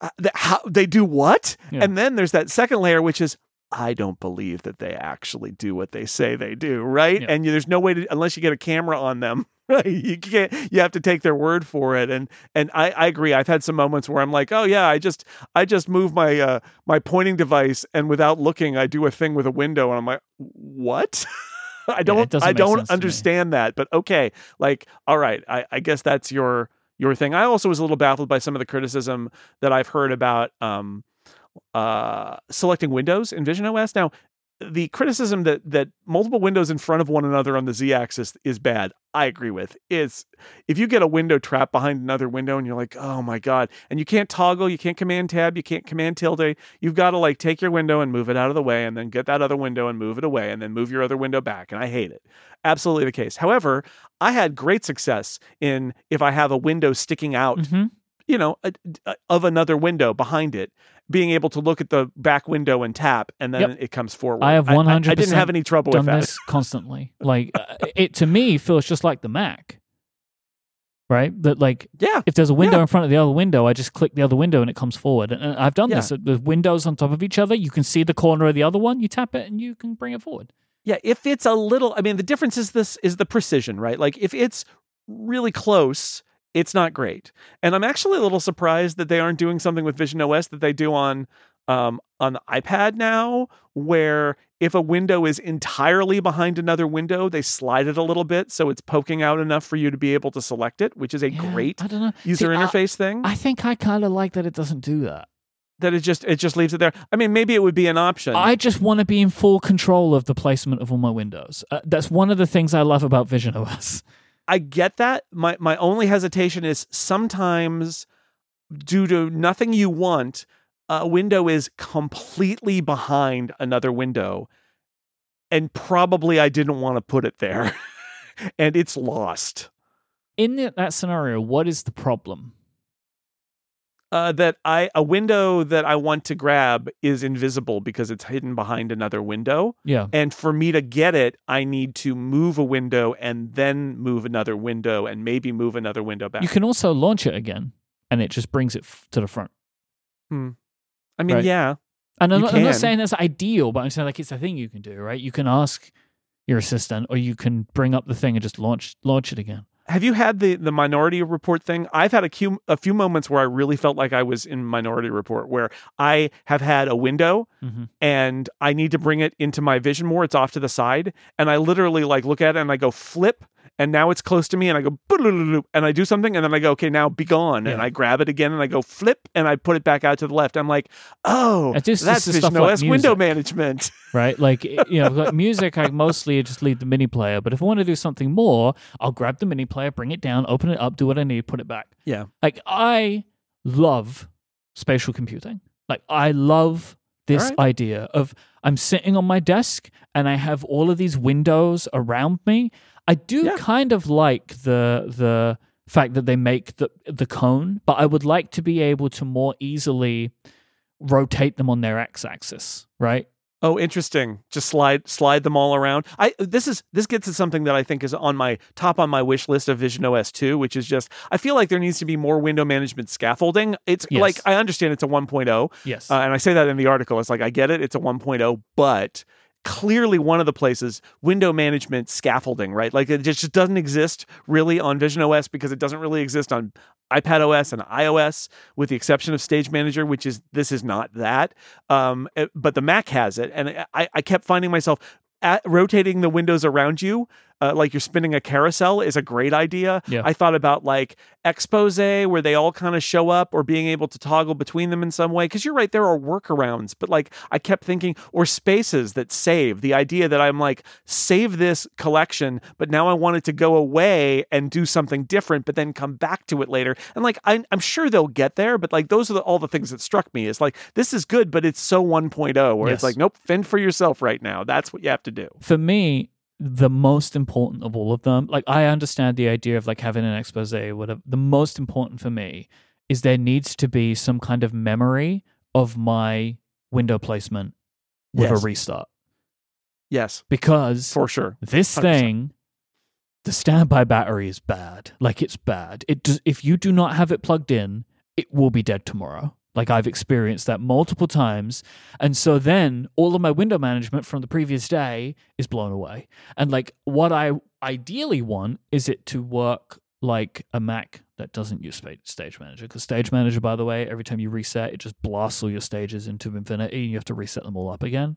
Uh, th- how they do what? Yeah. And then there's that second layer, which is I don't believe that they actually do what they say they do, right? Yeah. And you, there's no way to unless you get a camera on them, right? You can't. You have to take their word for it. And and I, I agree. I've had some moments where I'm like, oh yeah, I just I just move my uh, my pointing device, and without looking, I do a thing with a window, and I'm like, what? I don't doesn't I don't sense to me. understand that, but okay. Like, all right, I, I guess that's your your thing. I also was a little baffled by some of the criticism that I've heard about um, uh, selecting windows in Vision OS. Now, the criticism that that multiple windows in front of one another on the z-axis is bad. I agree with. It's if you get a window trapped behind another window and you're like, "Oh my god." And you can't toggle, you can't command tab, you can't command tilde. You've got to like take your window and move it out of the way and then get that other window and move it away and then move your other window back. And I hate it. Absolutely the case. However, I had great success in if I have a window sticking out Mhm. you know, a, a- of another window behind it, being able to look at the back window and tap, and then Yep. it comes forward. I have I, 100% didn't have any trouble Done with that. this constantly. Like uh, it to me feels just like the Mac. Right? That like Yeah, if there's a window Yeah. in front of the other window, I just click the other window and it comes forward. And, and I've done this. The windows on top of each other, you can see the corner of the other one. You tap it and you can bring it forward. yeah. If it's a little, I mean, the difference is this is the precision, right? Like if it's really close, it's not great. And I'm actually a little surprised that they aren't doing something with Vision OS that they do on um, on the iPad now, where if a window is entirely behind another window, they slide it a little bit so it's poking out enough for you to be able to select it, which is a Yeah, great I don't know. user See, I- interface thing. I think I kind of like that it doesn't do that. that it just it just leaves it there. I mean, maybe it would be an option. I just want to be in full control of the placement of all my windows. Uh, that's one of the things I love about Vision OS. I get that. My my only hesitation is sometimes due to nothing you want, a window is completely behind another window. And probably I didn't want to put it there. and it's lost. In that scenario, what is the problem? Uh, that I a window that I want to grab is invisible because it's hidden behind another window. Yeah. And for me to get it, I need to move a window and then move another window and maybe move another window back. You can also launch it again and it just brings it f- to the front. Hmm. I mean, Right. yeah. And I'm not, I'm not saying that's ideal, but I'm saying like it's a thing you can do, right? You can ask your assistant or you can bring up the thing and just launch launch it again. Have you had the the Minority Report thing? I've had a few a few moments where I really felt like I was in Minority Report, where I have had a window hmm and I need to bring it into my vision more. It's off to the side, and I literally like look at it and I go flip, and now it's close to me, and I go and I do something, and then I go okay, now be gone, and I grab it again and I go flip, and I put it back out to the left. I'm like, oh, It's just- that's Vision stuff like OS window management. Right? Like you know, like music, I mostly just leave the mini player. But if I want to do something more, I'll grab the mini player, bring it down, open it up, do what I need, put it back. Yeah. Like I love spatial computing. Like I love this Alright. idea of I'm sitting on my desk and I have all of these windows around me. I do Yeah. kind of like the the fact that they make the the cone, but I would like to be able to more easily rotate them on their x-axis, right? Oh, interesting. Just slide slide them all around. I this is this gets to something that I think is on my top on my wish list of Vision OS 2, which is just I feel like there needs to be more window management scaffolding. It's Yes. like I understand it's a 1.0, Yes. uh, and I say that in the article. It's like I get it, it's a 1.0, but clearly one of the places window management scaffolding, right? Like it just doesn't exist really on Vision OS because it doesn't really exist on iPad OS and iOS, with the exception of Stage Manager, which is this is not that. Um, eh, but the Mac has it, and I, I kept finding myself at, rotating the windows around you, uh, like you're spinning a carousel, is a great idea. Yeah. I thought about like expose where they all kind of show up, or being able to toggle between them in some way. Because you're right, there are workarounds, but like I kept thinking, or spaces that save. The idea that I'm like save this collection, but now I want it to go away and do something different, but then come back to it later. And like I, I'm sure they'll get there, but like those are the, all the things that struck me. Is like this is good, but it's so 1.0 where Yes. it's like nope, fend for yourself right now. That's what you have to do. for me, the most important of all of them, like I understand the idea of like having an expose or whatever. The most important for me is there needs to be some kind of memory of my window placement with Yes. a restart. Yes, Because for sure. this 100%. thing, the standby battery is bad. Like it's bad. It does, if you do not have it plugged in, it will be dead tomorrow. Like I've experienced that multiple times. And so then all of my window management from the previous day is blown away. And like what I ideally want is it to work like a Mac that doesn't use Stage Manager. Because Stage Manager, by the way, every time you reset, it just blasts all your stages into infinity and you have to reset them all up again.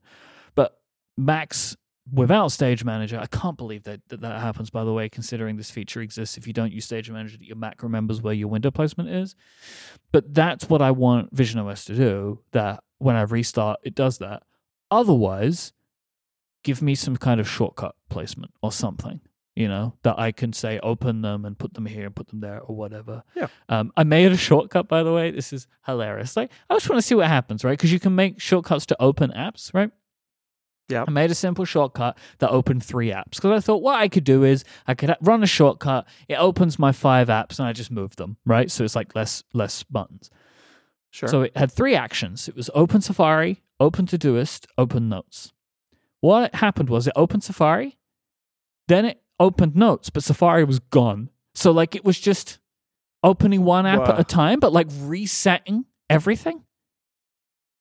But Macs without Stage Manager, I can't believe that, that that happens, by the way, considering this feature exists if you don't use Stage Manager, that your Mac remembers where your window placement is. But that's what I want Vision OS to do, that when I restart, it does that. Otherwise, give me some kind of shortcut placement or something. You know, that I can say open them and put them here and put them there or whatever. Yeah. Um, I made a shortcut, by the way. This is hilarious. Like, I just want to see what happens, right? Because you can make shortcuts to open apps, right? Yeah. I made a simple shortcut that opened three apps because I thought what I could do is I could run a shortcut. It opens my five apps and I just move them, right? So it's like less less buttons. Sure. So it had three actions. It was open Safari, open Todoist, open Notes. What happened was it opened Safari, then it opened Notes, but Safari was gone. So like it was just opening one app at a time, but like resetting everything.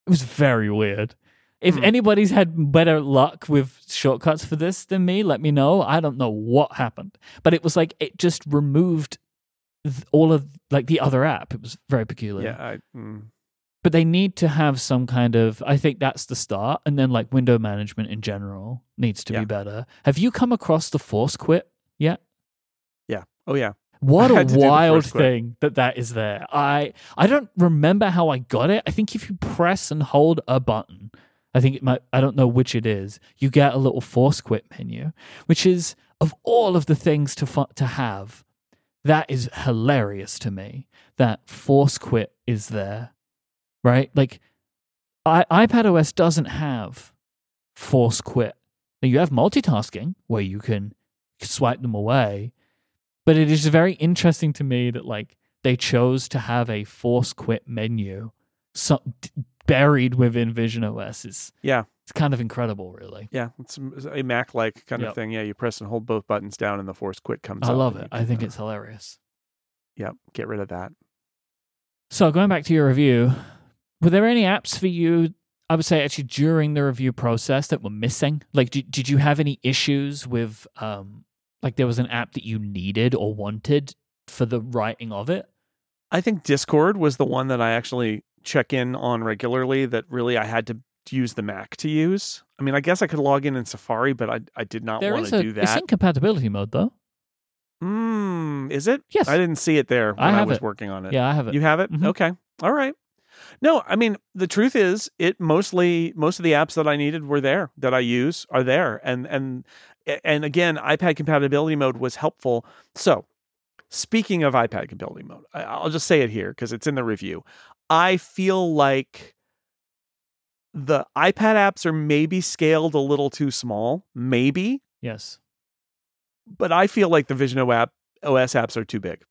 It was very weird. If Hmm. anybody's had better luck with shortcuts for this than me, let me know. I don't know what happened, but it was like it just removed th- all of like the other app. It was very peculiar yeah. I, mm. but they need to have some kind of i think that's the start and then like window management in general needs to Yeah. be better have you come across the force quit yet Yeah. Oh yeah. what a had to do the wild thing that that is there i i don't remember how i got it i think if you press and hold a button i think it might i don't know which it is. You get a little force quit menu which is of all of the things to fu- to have that is hilarious to me that force quit is there right? Like I, ipad os doesn't have force quit now you have multitasking where you can swipe them away but it is very interesting to me that like they chose to have a force quit menu so, buried within vision os is Yeah. it's kind of incredible really Yeah. It's a Mac like kind Yep. of thing. Yeah. You press and hold both buttons down, and the force quit comes. i love it i think it's hilarious Yep. Get rid of that. So going back to your review, were there any apps for you? I would say actually during the review process that were missing. Like, did, did you have any issues with, um, like there was an app that you needed or wanted for the writing of it? I think Discord was the one that I actually check in on regularly. That really I had to use the Mac to use. I mean, I guess I could log in in Safari, but I I did not There want to do it's that. in compatibility mode though. Hmm. Is it? Yes. I didn't see it there when I I, was it. working on it. Yeah, I have it. You have it? Mhm. Okay. All right. No, I mean the truth is it mostly most of the apps that I needed were there that I use are there and and and again iPad compatibility mode was helpful. So, speaking of iPad compatibility mode, I'll just say it here because it's in the review. I feel like the iPad apps are maybe scaled a little too small, maybe, Yes. but I feel like the Vision OS OS apps are too big.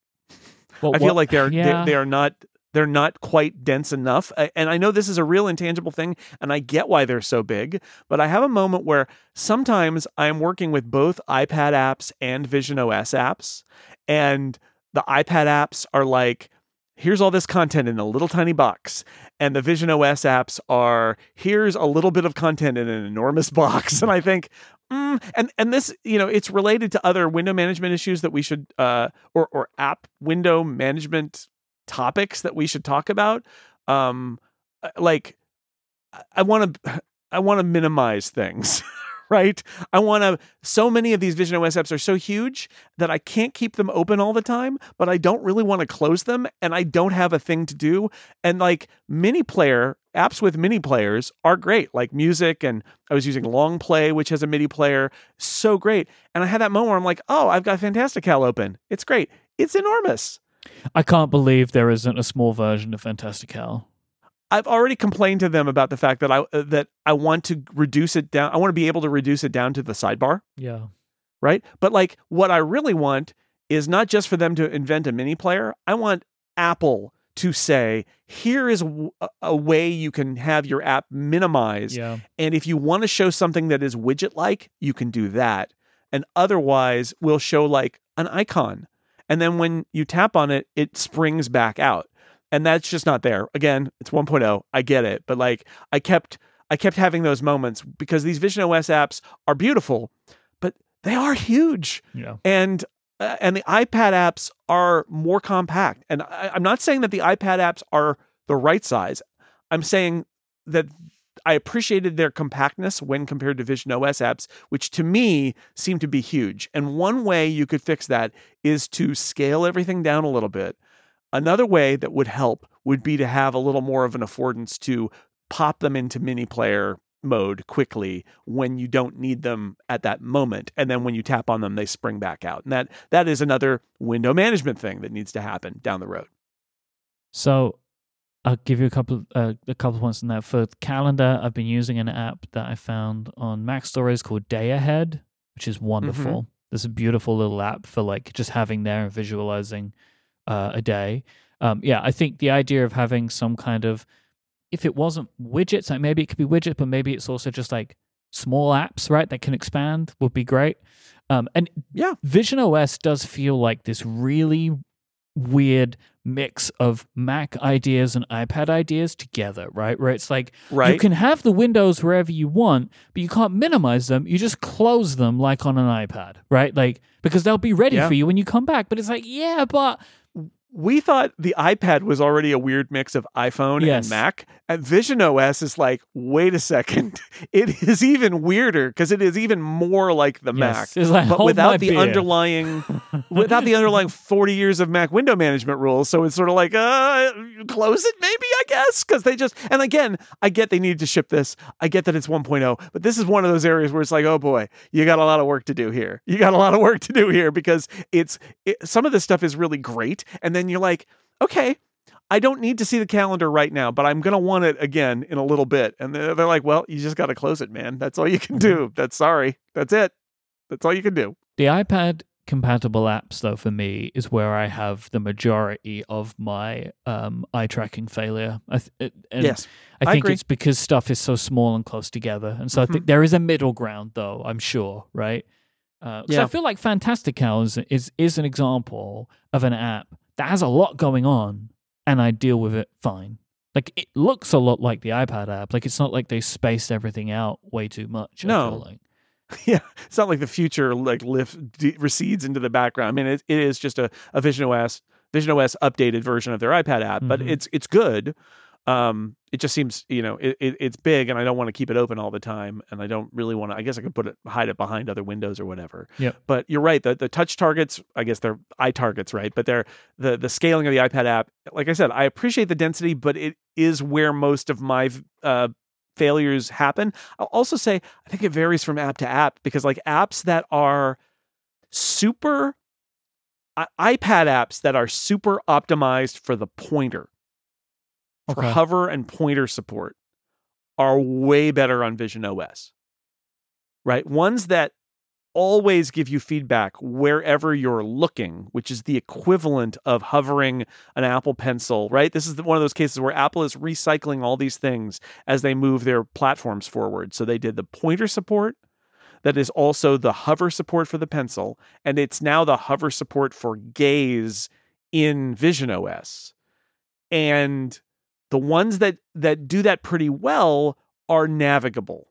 Well, I feel what- like they're yeah. they, they are not they're not quite dense enough. And I know this is a real intangible thing, and I get why they're so big. But I have a moment where sometimes I'm working with both iPad apps and Vision OS apps, and the iPad apps are like. Here's all this content in a little tiny box. And the Vision OS apps are here's a little bit of content in an enormous box. And I think, mm, and and this, you know, it's related to other window management issues that we should, uh, or or app window management topics that we should talk about. Um, uh, like, I want to, I want to minimize things. Right, I want to. So many of these Vision OS apps are so huge that I can't keep them open all the time, but I don't really want to close them, and I don't have a thing to do. And like mini player apps with mini players are great, like music, and I was using Longplay, which has a MIDI player, so great. And I had that moment where I'm like, oh, I've got Fantastical open. It's great. It's enormous. I can't believe there isn't a small version of Fantastical. I've already complained to them about the fact that I uh, that I want to reduce it down. I want to be able to reduce it down to the sidebar, Yeah. right? But like what I really want is not just for them to invent a mini player. I want Apple to say, here is a way you can have your app minimized Yeah. And if you want to show something that is widget like, you can do that. And otherwise, we'll show like an icon. And then when you tap on it, it springs back out. And that's just not there. Again, it's 1.0. I get it. But like I kept I kept having those moments because these Vision OS apps are beautiful, but they are huge Yeah. and uh, and the iPad apps are more compact. And I, I'm not saying that the iPad apps are the right size. I'm saying that I appreciated their compactness when compared to Vision OS apps, which to me seem to be huge. And one way you could fix that is to scale everything down a little bit. Another way that would help would be to have a little more of an affordance to pop them into mini player mode quickly when you don't need them at that moment and then when you tap on them they spring back out and that that is another window management thing that needs to happen down the road So I'll give you a couple uh, a couple points on that. For calendar, I've been using an app that I found on MacStories called Day Ahead, which is wonderful. This is a beautiful little app for like just having there and visualizing uh, a day. Um, yeah, I think the idea of having some kind of if it wasn't widgets, like maybe it could be widgets, but maybe it's also just like small apps, right, that can expand would be great. Um, and Yeah. Vision OS does feel like this really weird mix of Mac ideas and iPad ideas together, right? Where it's like right you can have the windows wherever you want, but you can't minimize them. You just close them like on an iPad, right? Like because they'll be ready Yeah. for you when you come back. But it's like, yeah, but we thought the iPad was already a weird mix of iPhone Yes. and Mac. And Vision OS is like, wait a second. It is even weirder because it is even more like the Mac. yes, it's like, But without the beer. underlying without the underlying 40 years of Mac window management rules. So it's sort of like, uh, close it maybe, I guess. Cause they just, and again, I get they needed to ship this. I get that it's 1.0, but this is one of those areas where it's like, oh boy, you got a lot of work to do here. You got a lot of work to do here because it's, it, some of this stuff is really great. And then you're like, okay, I don't need to see the calendar right now, but I'm going to want it again in a little bit. And they're, like, well, you just got to close it, man. That's all you can do. That's sorry. That's it. That's all you can do. The iPad compatible apps, though, for me, is where I have the majority of my um, eye tracking failure. I th- and yes. I I think agree. it's because stuff is so small and close together. And so I think there is a middle ground, though, I'm sure, right? Uh, Yeah. I feel like Fantastical is, is, is an example of an app that has a lot going on, and I deal with it fine. Like, it looks a lot like the iPad app. Like, it's not like they spaced everything out way too much. No. like. yeah, it's not like the future like lift de- recedes into the background. I mean, it, it is just a, a Vision OS Vision OS updated version of their iPad app, but Mhm. it's it's good. Um, it just seems you know it, it, it's big, and I don't want to keep it open all the time, and I don't really want to. I guess I could put it hide it behind other windows or whatever. Yep. But you're right. The the touch targets, I guess they're eye targets, right? But they're the the scaling of the iPad app. Like I said, I appreciate the density, but it is where most of my uh, failures happen. I'll also say I think it varies from app to app because like apps that are super iPad apps that are super optimized for the pointer for hover and pointer support are way better on Vision OS. Right? Ones that always give you feedback wherever you're looking, which is the equivalent of hovering an Apple Pencil, right? This is one of those cases where Apple is recycling all these things as they move their platforms forward. So they did the pointer support, that is also the hover support for the pencil, and it's now the hover support for gaze in Vision OS. And the ones that that do that pretty well are navigable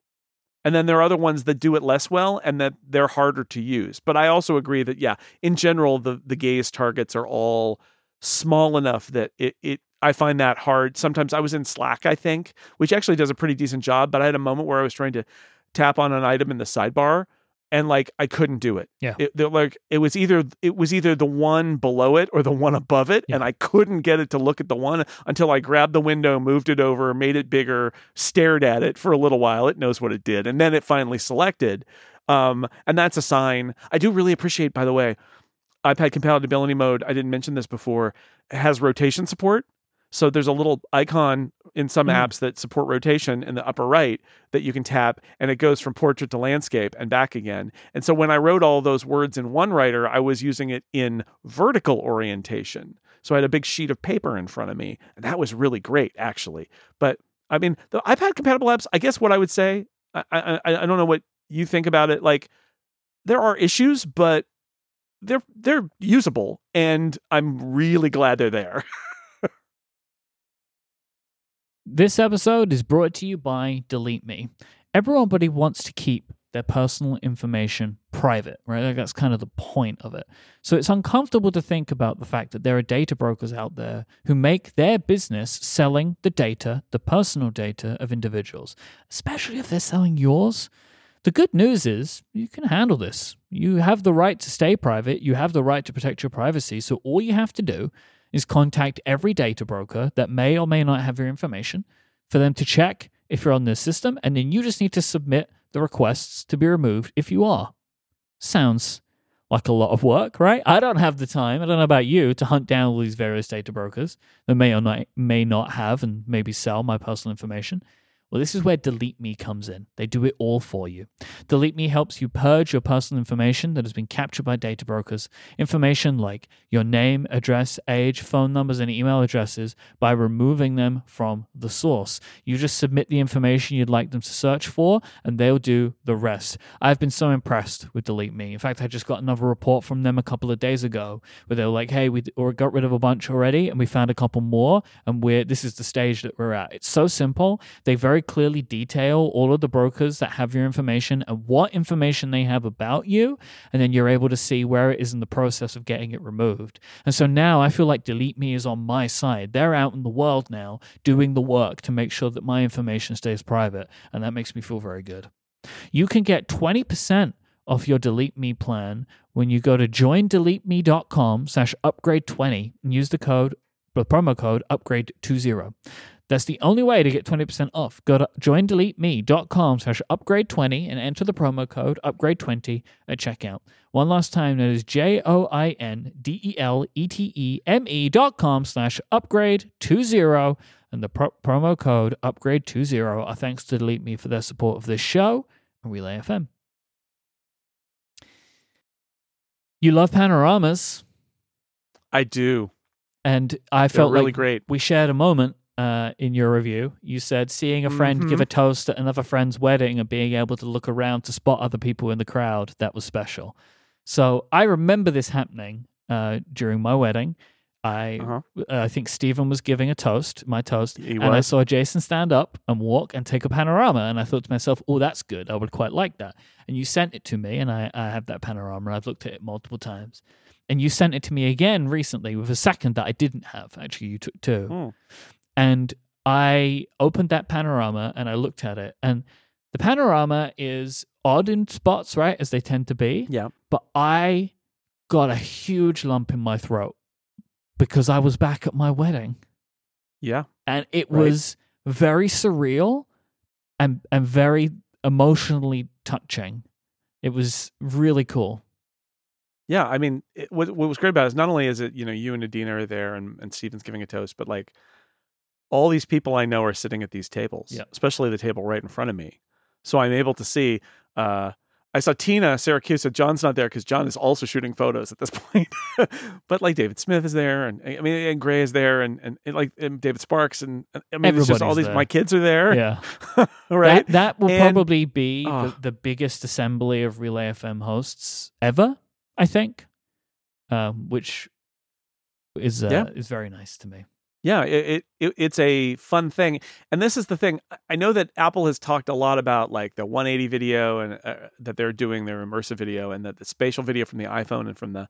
and then there are other ones that do it less well and that they're harder to use. But I also agree that yeah, in general the the gaze targets are all small enough that it it I find that hard. Sometimes I was in Slack, I think, which actually does a pretty decent job, but I had a moment where I was trying to tap on an item in the sidebar and like I couldn't do it. Yeah. It, like it was either it was either the one below it or the one above it, yeah. and I couldn't get it to look at the one until I grabbed the window, moved it over, made it bigger, stared at it for a little while. It knows what it did, and then it finally selected. Um, and that's a sign. I do really appreciate, by the way, iPad compatibility mode. I didn't mention this before. Has rotation support. So there's a little icon in some mm. apps that support rotation in the upper right that you can tap and it goes from portrait to landscape and back again. And so when I wrote all those words in 1Writer, I was using it in vertical orientation. So I had a big sheet of paper in front of me and that was really great actually. But I mean, the iPad compatible apps, I guess what I would say, I, I, I don't know what you think about it. Like there are issues, but they're they're usable and I'm really glad they're there. This episode is brought to you by Delete Me. Everybody wants to keep their personal information private, right? Like that's kind of the point of it. So it's uncomfortable to think about the fact that there are data brokers out there who make their business selling the data, the personal data of individuals, especially if they're selling yours. The good news is you can handle this. You have the right to stay private, you have the right to protect your privacy. So all you have to do is contact every data broker that may or may not have your information for them to check if you're on their system, and then you just need to submit the requests to be removed if you are. Sounds like a lot of work, right? I don't have the time. I don't know about you to hunt down all these various data brokers that may or not may not have and maybe sell my personal information. Well, this is where Delete Me comes in. They do it all for you. Delete Me helps you purge your personal information that has been captured by data brokers, information like your name, address, age, phone numbers, and email addresses by removing them from the source. You just submit the information you'd like them to search for, and they'll do the rest. I've been so impressed with Delete Me. In fact, I just got another report from them a couple of days ago where they were like, "Hey, we got rid of a bunch already, and we found a couple more, and we're this is the stage that we're at." It's so simple. They very very clearly detail all of the brokers that have your information and what information they have about you. And then you're able to see where it is in the process of getting it removed. And so now I feel like Delete Me is on my side. They're out in the world now doing the work to make sure that my information stays private. And that makes me feel very good. You can get 20% off your Delete Me plan when you go to joindeleteme.com slash upgrade 20 and use the code the promo code upgrade 20 that's the only way to get 20% off. Go to joindeleteme.com slash upgrade20 and enter the promo code upgrade20 at checkout. One last time, that is J-O-I-N-D-E-L-E-T-E-M-E dot com slash upgrade20 and the pro- promo code upgrade20. Our thanks to Delete Me for their support of this show and Relay FM. You love panoramas. I do. And I felt really like great. we shared a moment uh, in your review. You said seeing a friend mm-hmm. give a toast at another friend's wedding and being able to look around to spot other people in the crowd, that was special. So I remember this happening uh, during my wedding. I uh-huh. I think Stephen was giving a toast, my toast, he and was. I saw Jason stand up and walk and take a panorama, and I thought to myself, "Oh, that's good. I would quite like that." And you sent it to me, and I, I have that panorama. I've looked at it multiple times, and you sent it to me again recently with a second that I didn't have. Actually, you took two. Oh. And I opened that panorama and I looked at it. And the panorama is odd in spots, right? As they tend to be. Yeah. But I got a huge lump in my throat because I was back at my wedding. Yeah. And it Right. was very surreal and and very emotionally touching. It was really cool. Yeah, I mean, it, what what was great about it is not only is it you know you and Adina are there and and Steven's giving a toast, but like all these people I know are sitting at these tables, Yeah. especially the table right in front of me. So I'm able to see. Uh, I saw Tina Siracusa. John's not there because John is also shooting photos at this point. but like David Smith is there, and I mean, and Grey is there, and and, and like and David Sparks, and, and I mean, it's just all these. there. My kids are there, Yeah. right? That, that will And- probably be Oh. the, the biggest assembly of Relay FM hosts ever, I think, um, which is uh, Yeah. is very nice to me. Yeah, it, it, it it's a fun thing, and this is the thing. I- know that Apple has talked a lot about like the 180 video and uh, that they're doing their immersive video, and that the spatial video from the iPhone and from the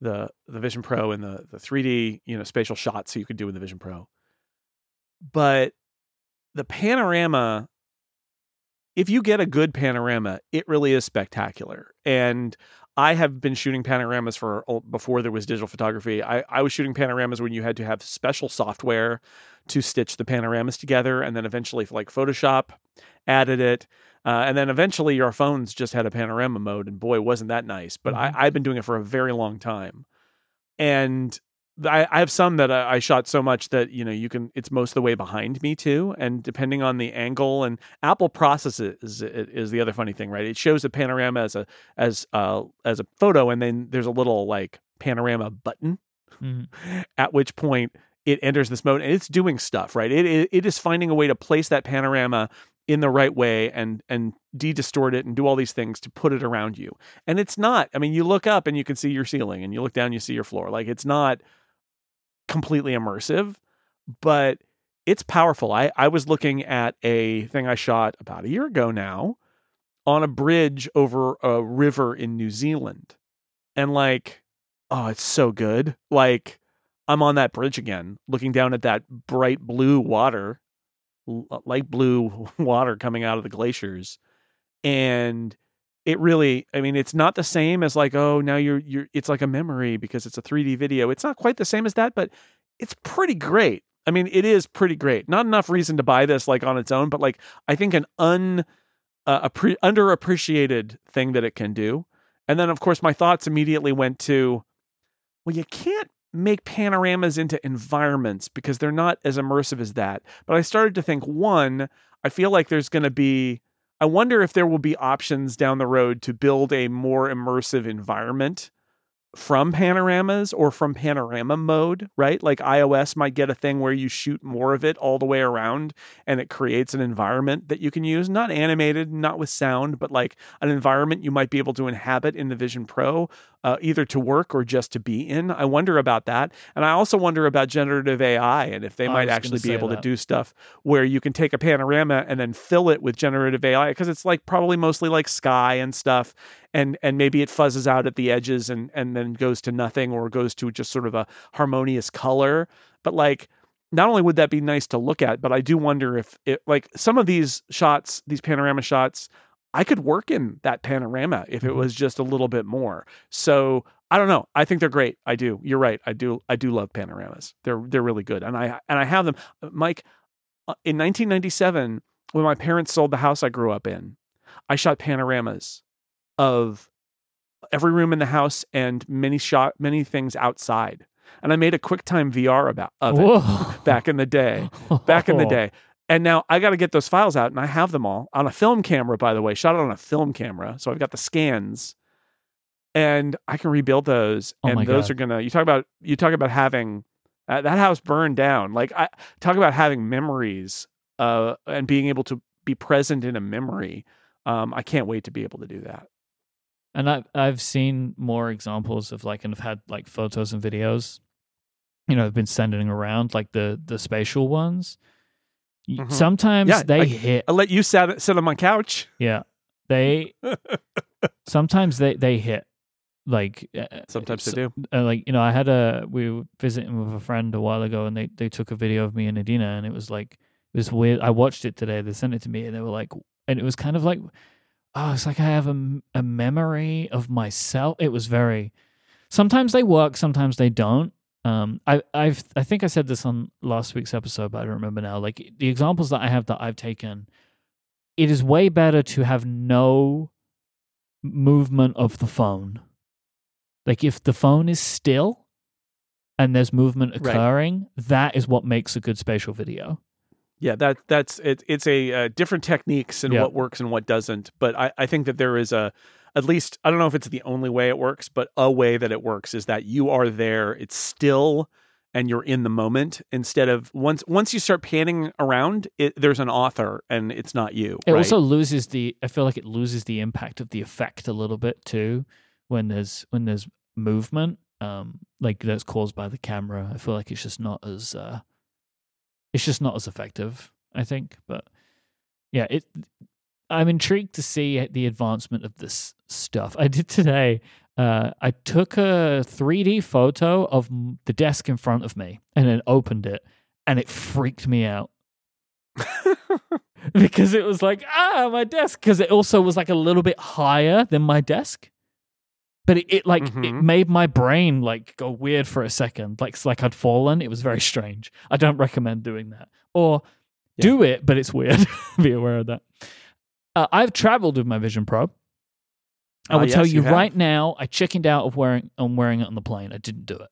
the the Vision Pro and the the 3D you know spatial shots so you could do with the Vision Pro. But the panorama, if you get a good panorama, it really is spectacular. And I have been shooting panoramas for before there was digital photography. I, I was shooting panoramas when you had to have special software to stitch the panoramas together, and then eventually, like Photoshop, added it, uh, and then eventually your phones just had a panorama mode, and boy, wasn't that nice. But Mhm. I, I've been doing it for a very long time, and I, I have some that I, I shot so much that you know you can. It's most of the way behind me too, and depending on the angle and Apple processes is is the other funny thing, right? It shows a panorama as a as uh as a photo, and then there's a little like panorama button, Mhm. at which point it enters this mode and it's doing stuff, right? It it, it is finding a way to place that panorama in the right way and and de-distort it and do all these things to put it around you. And it's not. I mean, you look up and you can see your ceiling, and you look down, you see your floor. Like it's not completely immersive, but it's powerful. I, I was looking at a thing I shot about a year ago now on a bridge over a river in New Zealand. And like, oh, it's so good. Like, I'm on that bridge again, looking down at that bright blue water, l- uh, light blue water coming out of the glaciers. And it really, I mean, it's not the same as like, oh, now you're, you're, it's like a memory because it's a 3D video. It's not quite the same as that, but it's pretty great. I mean, it is pretty great. Not enough reason to buy this like on its own, but like I think an un uh, appre- underappreciated thing that it can do. And then of course my thoughts immediately went to well, you can't make panoramas into environments because they're not as immersive as that. But I started to think one, I feel like there's going to be I wonder if there will be options down the road to build a more immersive environment from panoramas or from panorama mode, right? Like iOS might get a thing where you shoot more of it all the way around and it creates an environment that you can use, not animated, not with sound, but like an environment you might be able to inhabit in the Vision Pro, uh, either to work or just to be in. I wonder about that. And I also wonder about generative AI and if they I might actually be able to do stuff where you can take a panorama and then fill it with generative AI because it's like probably mostly like sky and stuff and and maybe it fuzzes out at the edges and and then goes to nothing or goes to just sort of a harmonious color but like not only would that be nice to look at but i do wonder if it like some of these shots these panorama shots i could work in that panorama if it Mhm. was just a little bit more so i don't know i think they're great i do you're right i do i do love panoramas they're they're really good and i and i have them mike uh, in 1997 when my parents sold the house i grew up in i shot panoramas of every room in the house and many shot many things outside. And I made a QuickTime VR about of it back in the day. Back in the day. And now I got to get those files out and I have them all on a film camera by the way. Shot it on a film camera. So I've got the scans and I can rebuild those Oh and those God. are going to you talk about you talk about having uh, that house burned down. Like I talk about having memories uh and being able to be present in a memory. Um I can't wait to be able to do that. And I've I've seen more examples of like, and I've had like photos and videos. You know, I've been sending around like the the spatial ones. Mhm. Sometimes Yeah, they I- hit. I'll let you sit sit on my couch. Yeah, they. sometimes they they hit. Like uh, Sometimes they do. uh, like you know, I had a we were visiting with a friend a while ago, and they they took a video of me and Adina, and it was like it was weird. I watched it today. They sent it to me, and they were like, and it was kind of like, oh, it's like I have a a memory of myself. It was very. Sometimes they work, sometimes they don't. Um, I I've I think I said this on last week's episode, but I don't remember now. Like the examples that I have that I've taken, it is way better to have no movement of the phone. Like if the phone is still and there's movement Right. occurring, that is what makes a good spatial video. Yeah, that that's it, it's a uh, different techniques and Yeah. what works and what doesn't. But I, I think that there is a at least I don't know if it's the only way it works, but a way that it works is that you are there, it's still, and you're in the moment instead of once once you start panning around, it, there's an author and it's not you. It right? also loses the. I feel like it loses the impact of the effect a little bit too, when there's when there's movement, um, like that's caused by the camera. I feel like it's just not as. Uh, it's just not as effective. I think, but yeah, it. I'm intrigued to see the advancement of this stuff. I did today. Uh, I took a 3D photo of the desk in front of me and then opened it, and it freaked me out because it was like ah my desk because it also was like a little bit higher than my desk but it, it like it Mhm. made my brain like go weird for a second like like i'd fallen it was very strange i don't recommend doing that or Yeah. do it but it's weird be aware of that uh, i've traveled with my vision pro i Ah, will tell yes, you, you right now i chickened out of wearing on wearing it on the plane i didn't do it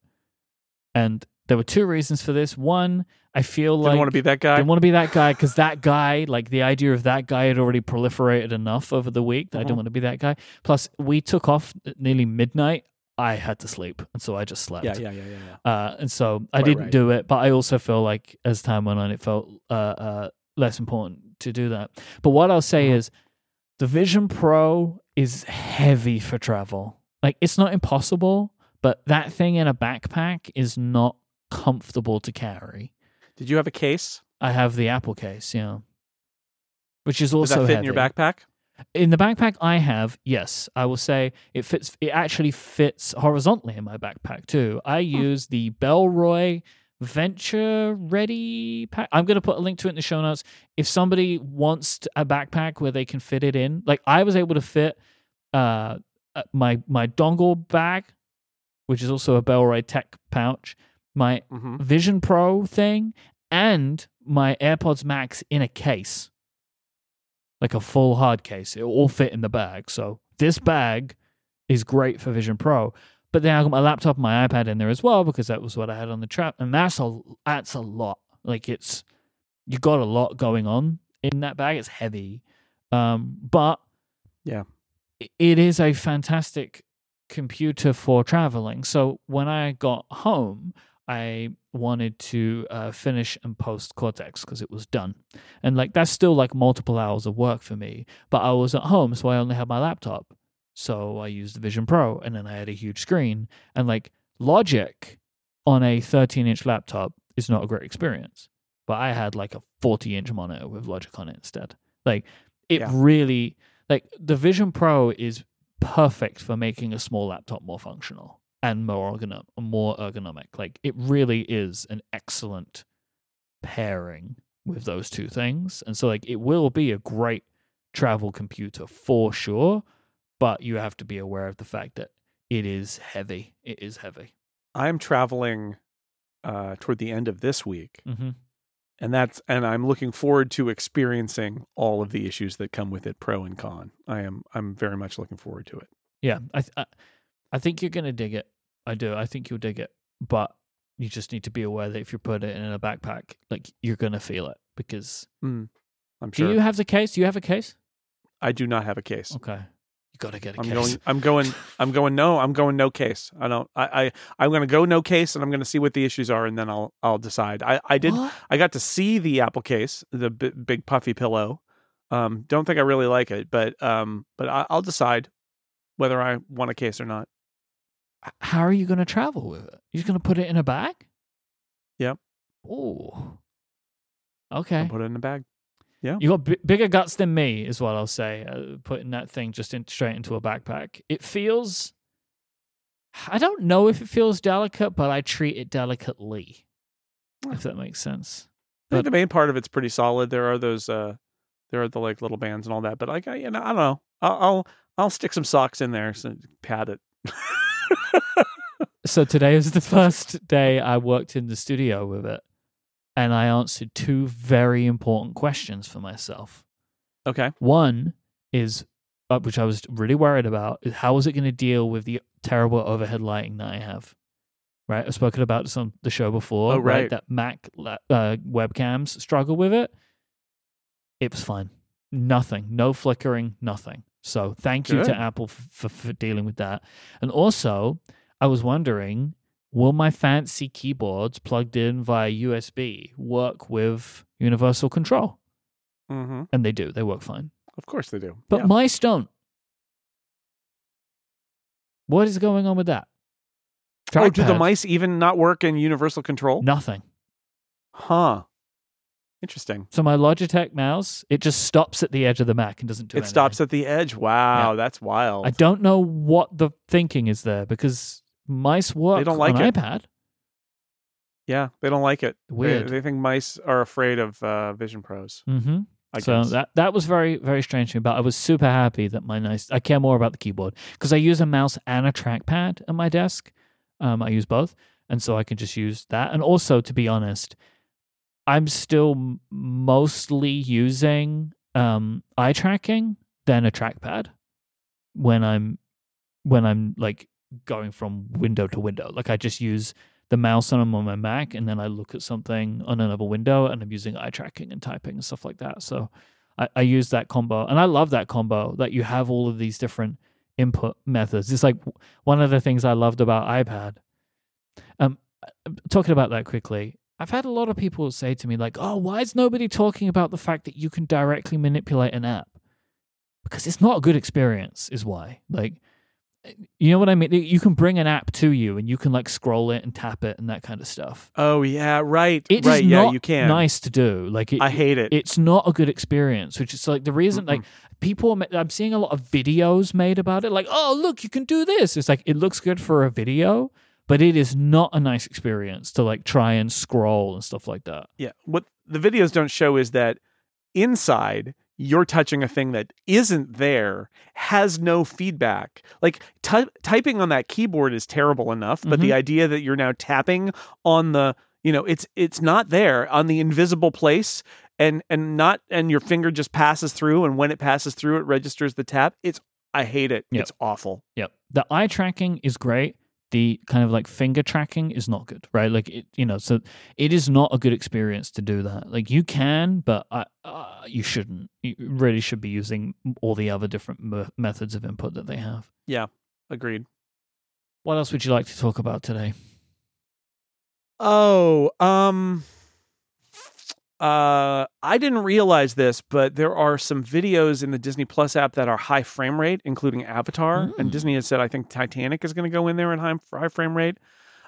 and there were two reasons for this one i feel like Didn't like want to be that guy. didn't want to be that guy because that guy, like the idea of that guy, had already proliferated enough over the week that I Mhm. didn't want to be that guy. Plus, we took off at nearly midnight. I had to sleep, and so I just slept. yeah, yeah, yeah, yeah, yeah. Uh, and so I Quite didn't right. do it, but I also feel like as time went on, it felt uh, uh, less important to do that. But what I'll say Mhm. is, the Vision Pro is heavy for travel. Like it's not impossible, but that thing in a backpack is not comfortable to carry. Did you have a case? I have the Apple case, yeah, which is Does also that fit in your backpack? In the backpack I have, yes, I will say it fits. It actually fits horizontally in my backpack too. I use the Bellroy Venture Ready pack. I'm going to put a link to it in the show notes. If somebody wants a backpack where they can fit it in, like I was able to fit uh uh, my my dongle bag, which is also a Bellroy Tech pouch, my hmm Vision Pro thing, and my AirPods Max in a case, like a full hard case. It all fit in the bag. So this bag is great for Vision Pro. But then I got my laptop and my iPad in there as well because that was what I had on the trap, and that's a that's a lot. Like it's you got a lot going on in that bag. It's heavy, um, but Yeah. it is a fantastic computer for traveling. So when I got home, I wanted to uh, finish and post Cortex because it was done, and like that's still like multiple hours of work for me. But I was at home, so I only had my laptop. So I used the Vision Pro, and then I had a huge screen, and like Logic on a 13 inch laptop is not a great experience. But I had like a 40 inch monitor with Logic on it instead. Like it Yeah. really like the Vision Pro is perfect for making a small laptop more functional and more ergonom- more ergonomic. Like it really is an excellent pairing with those two things. And so like it will be a great travel computer for sure, but you have to be aware of the fact that it is heavy. It is heavy. I'm traveling uh, toward the end of this week, Mm-hmm. and that's and I'm looking forward to experiencing all of the issues that come with it, pro and con. I am I'm very much looking forward to it. Yeah, I, th- I think you're gonna dig it. I do. I think you'll dig it, but you just need to be aware that if you put it in a backpack, like you're gonna feel it because. Mm, I'm sure. Do you have the case? Do you have a case? I do not have a case. Okay, you gotta get a I'm case. going. I'm going. I'm going. No, I'm going no case. I don't. I. I I'm going to go no case, and I'm going to see what the issues are, and then I'll. I'll decide. I. I did. What? I got to see the Apple case, the b- big puffy pillow. Um, don't think I really like it, but um, but I, I'll decide whether I want a case or not. How are you gonna travel with it? You're just gonna put it in a bag? Yep. Oh. Okay. I'll Okay. put it in a bag. You got b- bigger guts than me, is what I'll say. Uh, putting that thing just in, straight into a backpack. It feels. I don't know if it feels delicate, but I treat it delicately. If that makes sense. I think the main part of it's pretty solid. There are those. Uh, there are the like little bands and all that, but like I, you know, I don't know. I'll, I'll I'll stick some socks in there so pad it. So today is the first day I worked in the studio with it, and I answered two very important questions for myself. okay. One is, uh, which I was really worried about, is how was it going to deal with the terrible overhead lighting that I have? right? I've spoken about this on the show before, Oh, right. That Mac uh, webcams struggle with it. It was fine. Nothing. No flickering. Nothing. So thank you to Apple f- for, for dealing with that. And also, I was wondering, will my fancy keyboards plugged in via USB work with universal control? hmm And they do. They work fine. Of course they do. But Yeah. mice don't. What is going on with that? oh, do the mice even not work in universal control? Nothing. Huh. Interesting. So my Logitech mouse, it just stops at the edge of the Mac and doesn't do It anything. stops at the edge. Wow, that's wild. I don't know what the thinking is there because mice work don't like on it. iPad. yeah, they don't like it. They- Weird. They, think mice are afraid of uh, Vision Pros. Mm-hmm. I So guess. that that was very very strange to me, but I was super happy that my nice. I care more about the keyboard because I use a mouse and a trackpad at my desk. Um, I use both, and so I can just use that. And also, to be honest, I'm still mostly using um, eye tracking than a trackpad when I'm when I'm like going from window to window. Like I just use the mouse on my Mac, and then I look at something on another window, and I'm using eye tracking and typing and stuff like that. So I, I use that combo, and I love that combo that you have all of these different input methods. It's like one of the things I loved about iPad. Um, talking about that quickly, I've had a lot of people say to me like, "Oh, why is nobody talking about the fact that you can directly manipulate an app?" Because it's not a good experience, is why. Like, you know what I mean? You can bring an app to you, and you can like scroll it and tap it and that kind of stuff. oh yeah, right. It is right. Yeah, not you can. nice to do. Like, it, I hate it. it's not a good experience which is like the reason like people i'm seeing a lot of videos made about it like oh look you can do this it's like it looks good for a video but it is not a nice experience to like try and scroll and stuff like that Yeah. What the videos don't show is that inside you're touching a thing that isn't there, has no feedback. Like ty- typing on that keyboard is terrible enough, but the mm-hmm. idea that you're now tapping on the, you know, it's it's not there on the invisible place and and not and your finger just passes through and when it passes through it registers the tap. It's I hate it. Yep. It's awful. yep the eye tracking is great the kind of like finger tracking is not good right? Like it you know so it is not a good experience to do that. Like you can but I, uh, you shouldn't. You really should be using all the other different me- methods of input that they have. Yeah, Agreed. what else would you like to talk about today? Oh, um uh I didn't realize this, but there are some videos in the Disney Plus app that are high frame rate, including Avatar, and Mm. Disney has said I think Titanic is going to go in there in high, high frame rate.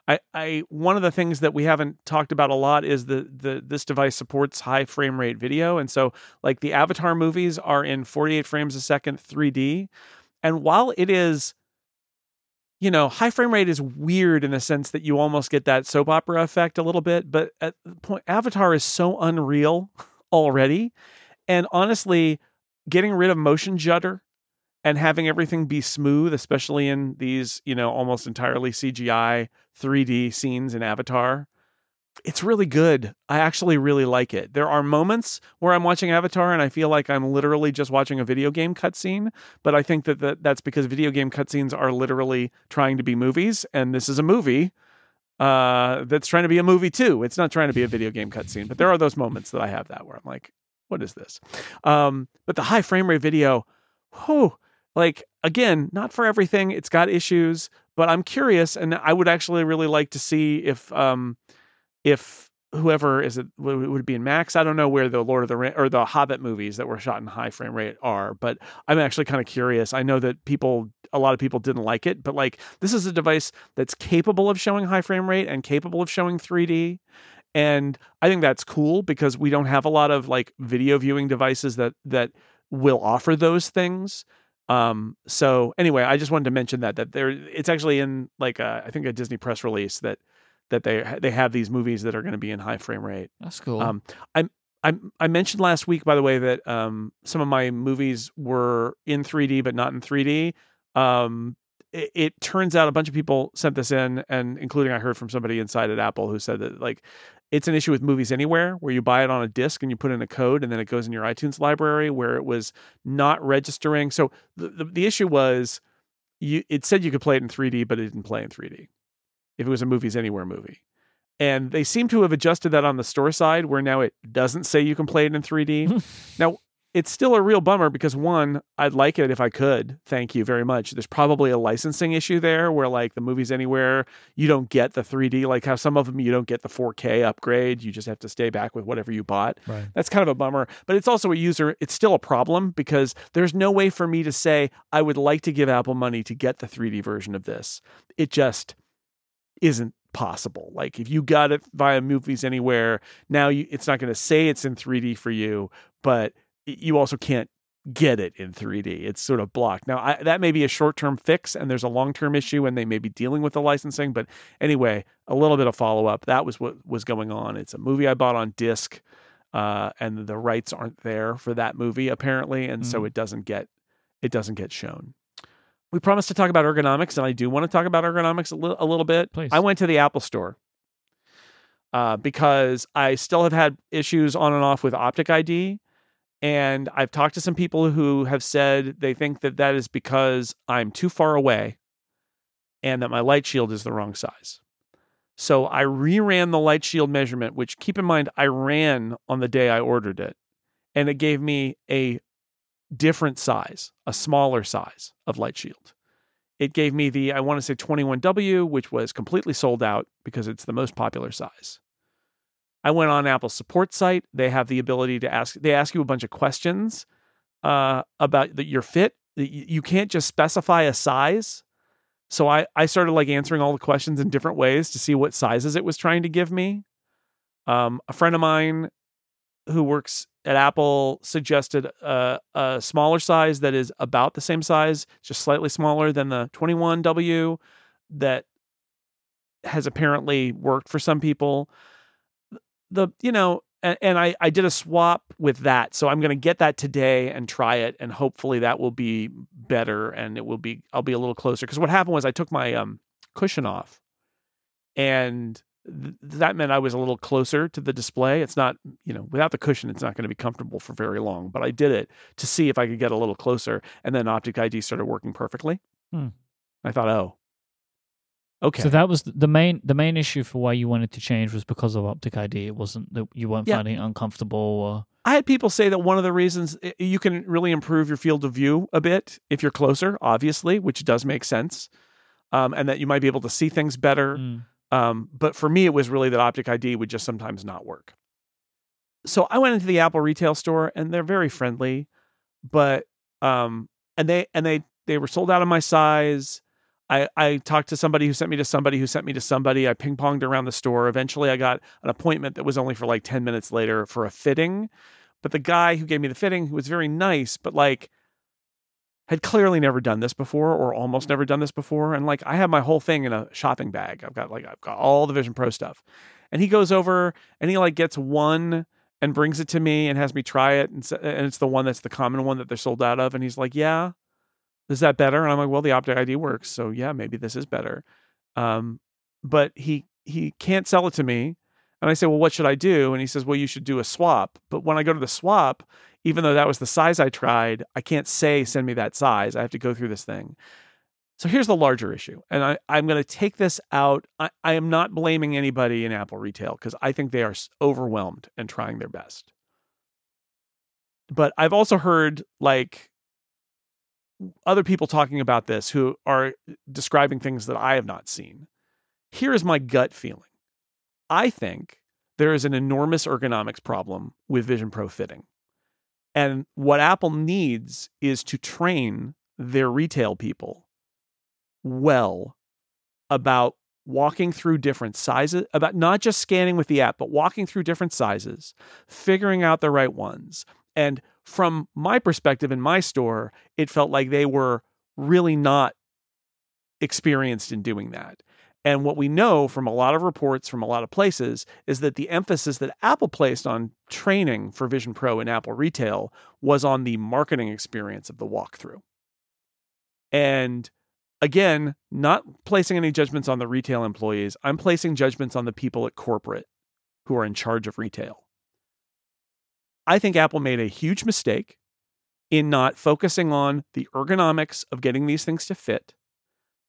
I, I one of the things that we haven't talked about a lot is the the this device supports high frame rate video, and so like the Avatar movies are in 48 frames a second 3D, and while it is you know, high frame rate is weird in the sense that you almost get that soap opera effect a little bit, but at the point Avatar is so unreal already. And honestly, getting rid of motion judder and having everything be smooth, especially in these, you know, almost entirely CGI 3D scenes in Avatar, it's really good. I actually really like it. There are moments where I'm watching Avatar and I feel like I'm literally just watching a video game cutscene, but I think that the, that's because video game cutscenes are literally trying to be movies, and this is a movie uh, that's trying to be a movie too. It's not trying to be a video game cutscene, but there are those moments that I have that where I'm like, what is this? Um, but the high frame rate video, whew, like again, not for everything. It's got issues, but I'm curious, and I would actually really like to see if um, if whoever is it would be in Max? I don't know where the Lord of the Ring or the Hobbit movies that were shot in high frame rate are, but I'm actually kind of curious. I know that people, a lot of people didn't like it, but like this is a device that's capable of showing high frame rate and capable of showing 3D. And I think that's cool because we don't have a lot of like video viewing devices that that will offer those things. Um, so anyway, I just wanted to mention that that there it's actually in like a, I think a Disney press release that that they they have these movies that are going to be in high frame rate. That's cool. Um, I I I mentioned last week, by the way, that um, some of my movies were in 3D but not in 3D. Um, it, it turns out a bunch of people sent this in, and including I heard from somebody inside at Apple who said that like it's an issue with movies anywhere where you buy it on a disc and you put in a code and then it goes in your iTunes library where it was not registering. So the the, the issue was you it said you could play it in 3D, but it didn't play in 3D. If it was a Movies Anywhere movie. And they seem to have adjusted that on the store side where now it doesn't say you can play it in 3D. now, it's still a real bummer because one, I'd like it if I could. Thank you very much. There's probably a licensing issue there where like the movies anywhere, you don't get the 3D, like how some of them you don't get the 4K upgrade. You just have to stay back with whatever you bought. Right. That's kind of a bummer, but it's also a user, it's still a problem because there's no way for me to say I would like to give Apple money to get the 3D version of this. It just isn't possible. Like if you got it via movies anywhere, now you it's not going to say it's in 3D for you, but you also can't get it in 3D. It's sort of blocked. Now, I, that may be a short term fix, and there's a long term issue, and they may be dealing with the licensing. But anyway, a little bit of follow up. That was what was going on. It's a movie I bought on disc, uh, and the rights aren't there for that movie apparently, and mm-hmm. so it doesn't get it doesn't get shown. We promised to talk about ergonomics, and I do want to talk about ergonomics a, li- a little bit. Please. I went to the Apple Store. Uh, because I still have had issues on and off with Optic ID and I've talked to some people who have said they think that that is because I'm too far away and that my light shield is the wrong size. So I reran the light shield measurement, which keep in mind, I ran on the day I ordered it, and it gave me a different size, a smaller size of light shield. It gave me the, I want to say 21W, which was completely sold out because it's the most popular size. I went on Apple's support site. They have the ability to ask. They ask you a bunch of questions uh, about the, your fit. You can't just specify a size. So I I started like answering all the questions in different ways to see what sizes it was trying to give me. Um, a friend of mine who works at Apple suggested a, a smaller size that is about the same size, just slightly smaller than the 21W that has apparently worked for some people. The you know and, and I, I did a swap with that so i'm going to get that today and try it and hopefully that will be better and it will be i'll be a little closer. Because what happened was i took my um, cushion off and th- that meant i was a little closer to the display it's not you know without the cushion it's not going to be comfortable for very long but i did it to see if i could get a little closer and then optic id started working perfectly hmm. i thought oh Okay. So that was the main the main issue for why you wanted to change was because of optic ID. It wasn't that you weren't yeah. finding it uncomfortable or I had people say that one of the reasons you can really improve your field of view a bit if you're closer, obviously, which does make sense, um, and that you might be able to see things better. Mm. Um, but for me, it was really that Optic ID would just sometimes not work. So I went into the Apple retail store, and they're very friendly, but um, and they and they they were sold out of my size. I, I talked to somebody who sent me to somebody who sent me to somebody. I ping ponged around the store. Eventually, I got an appointment that was only for like 10 minutes later for a fitting. But the guy who gave me the fitting, was very nice, but like had clearly never done this before or almost never done this before. And like I have my whole thing in a shopping bag. I've got like, I've got all the Vision Pro stuff. And he goes over and he like gets one and brings it to me and has me try it. And, and it's the one that's the common one that they're sold out of. And he's like, yeah is that better? And I'm like, well, the Optic ID works, so yeah, maybe this is better. Um, but he he can't sell it to me, and I say, well, what should I do? And he says, well, you should do a swap. But when I go to the swap, even though that was the size I tried, I can't say send me that size. I have to go through this thing. So here's the larger issue, and I, I'm going to take this out. I, I am not blaming anybody in Apple retail because I think they are overwhelmed and trying their best. But I've also heard like other people talking about this who are eh, describing things that I have not seen. Here is my gut feeling. I think there is an enormous ergonomics problem with Vision Pro fitting. And what Apple needs is to train their retail people well about walking through different sizes, about not just scanning with the app, but walking through different sizes, figuring out the right ones, and from my perspective in my store, it felt like they were really not experienced in doing that. And what we know from a lot of reports from a lot of places is that the emphasis that Apple placed on training for Vision Pro in Apple retail was on the marketing experience of the walkthrough. And again, not placing any judgments on the retail employees, I'm placing judgments on the people at corporate who are in charge of retail. I think Apple made a huge mistake in not focusing on the ergonomics of getting these things to fit,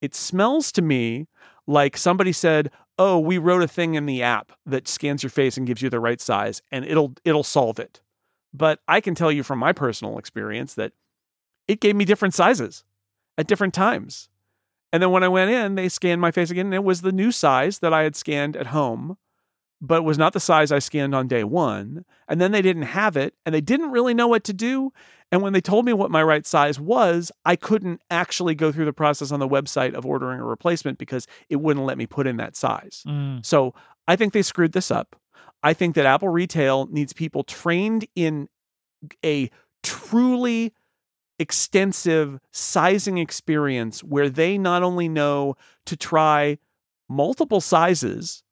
it smells to me like somebody said, "Oh, we wrote a thing in the app that scans your face and gives you the right size and it'll it'll solve it." But I can tell you from my personal experience that it gave me different sizes at different times. And then when I went in, they scanned my face again and it was the new size that I had scanned at home but was not the size I scanned on day one. And then they didn't have it and they didn't really know what to do. And when they told me what my right size was, I couldn't actually go through the process on the website of ordering a replacement because it wouldn't let me put in that size. Mm. So I think they screwed this up. I think that Apple Retail needs people trained in a truly extensive sizing experience where they not only know to try multiple sizes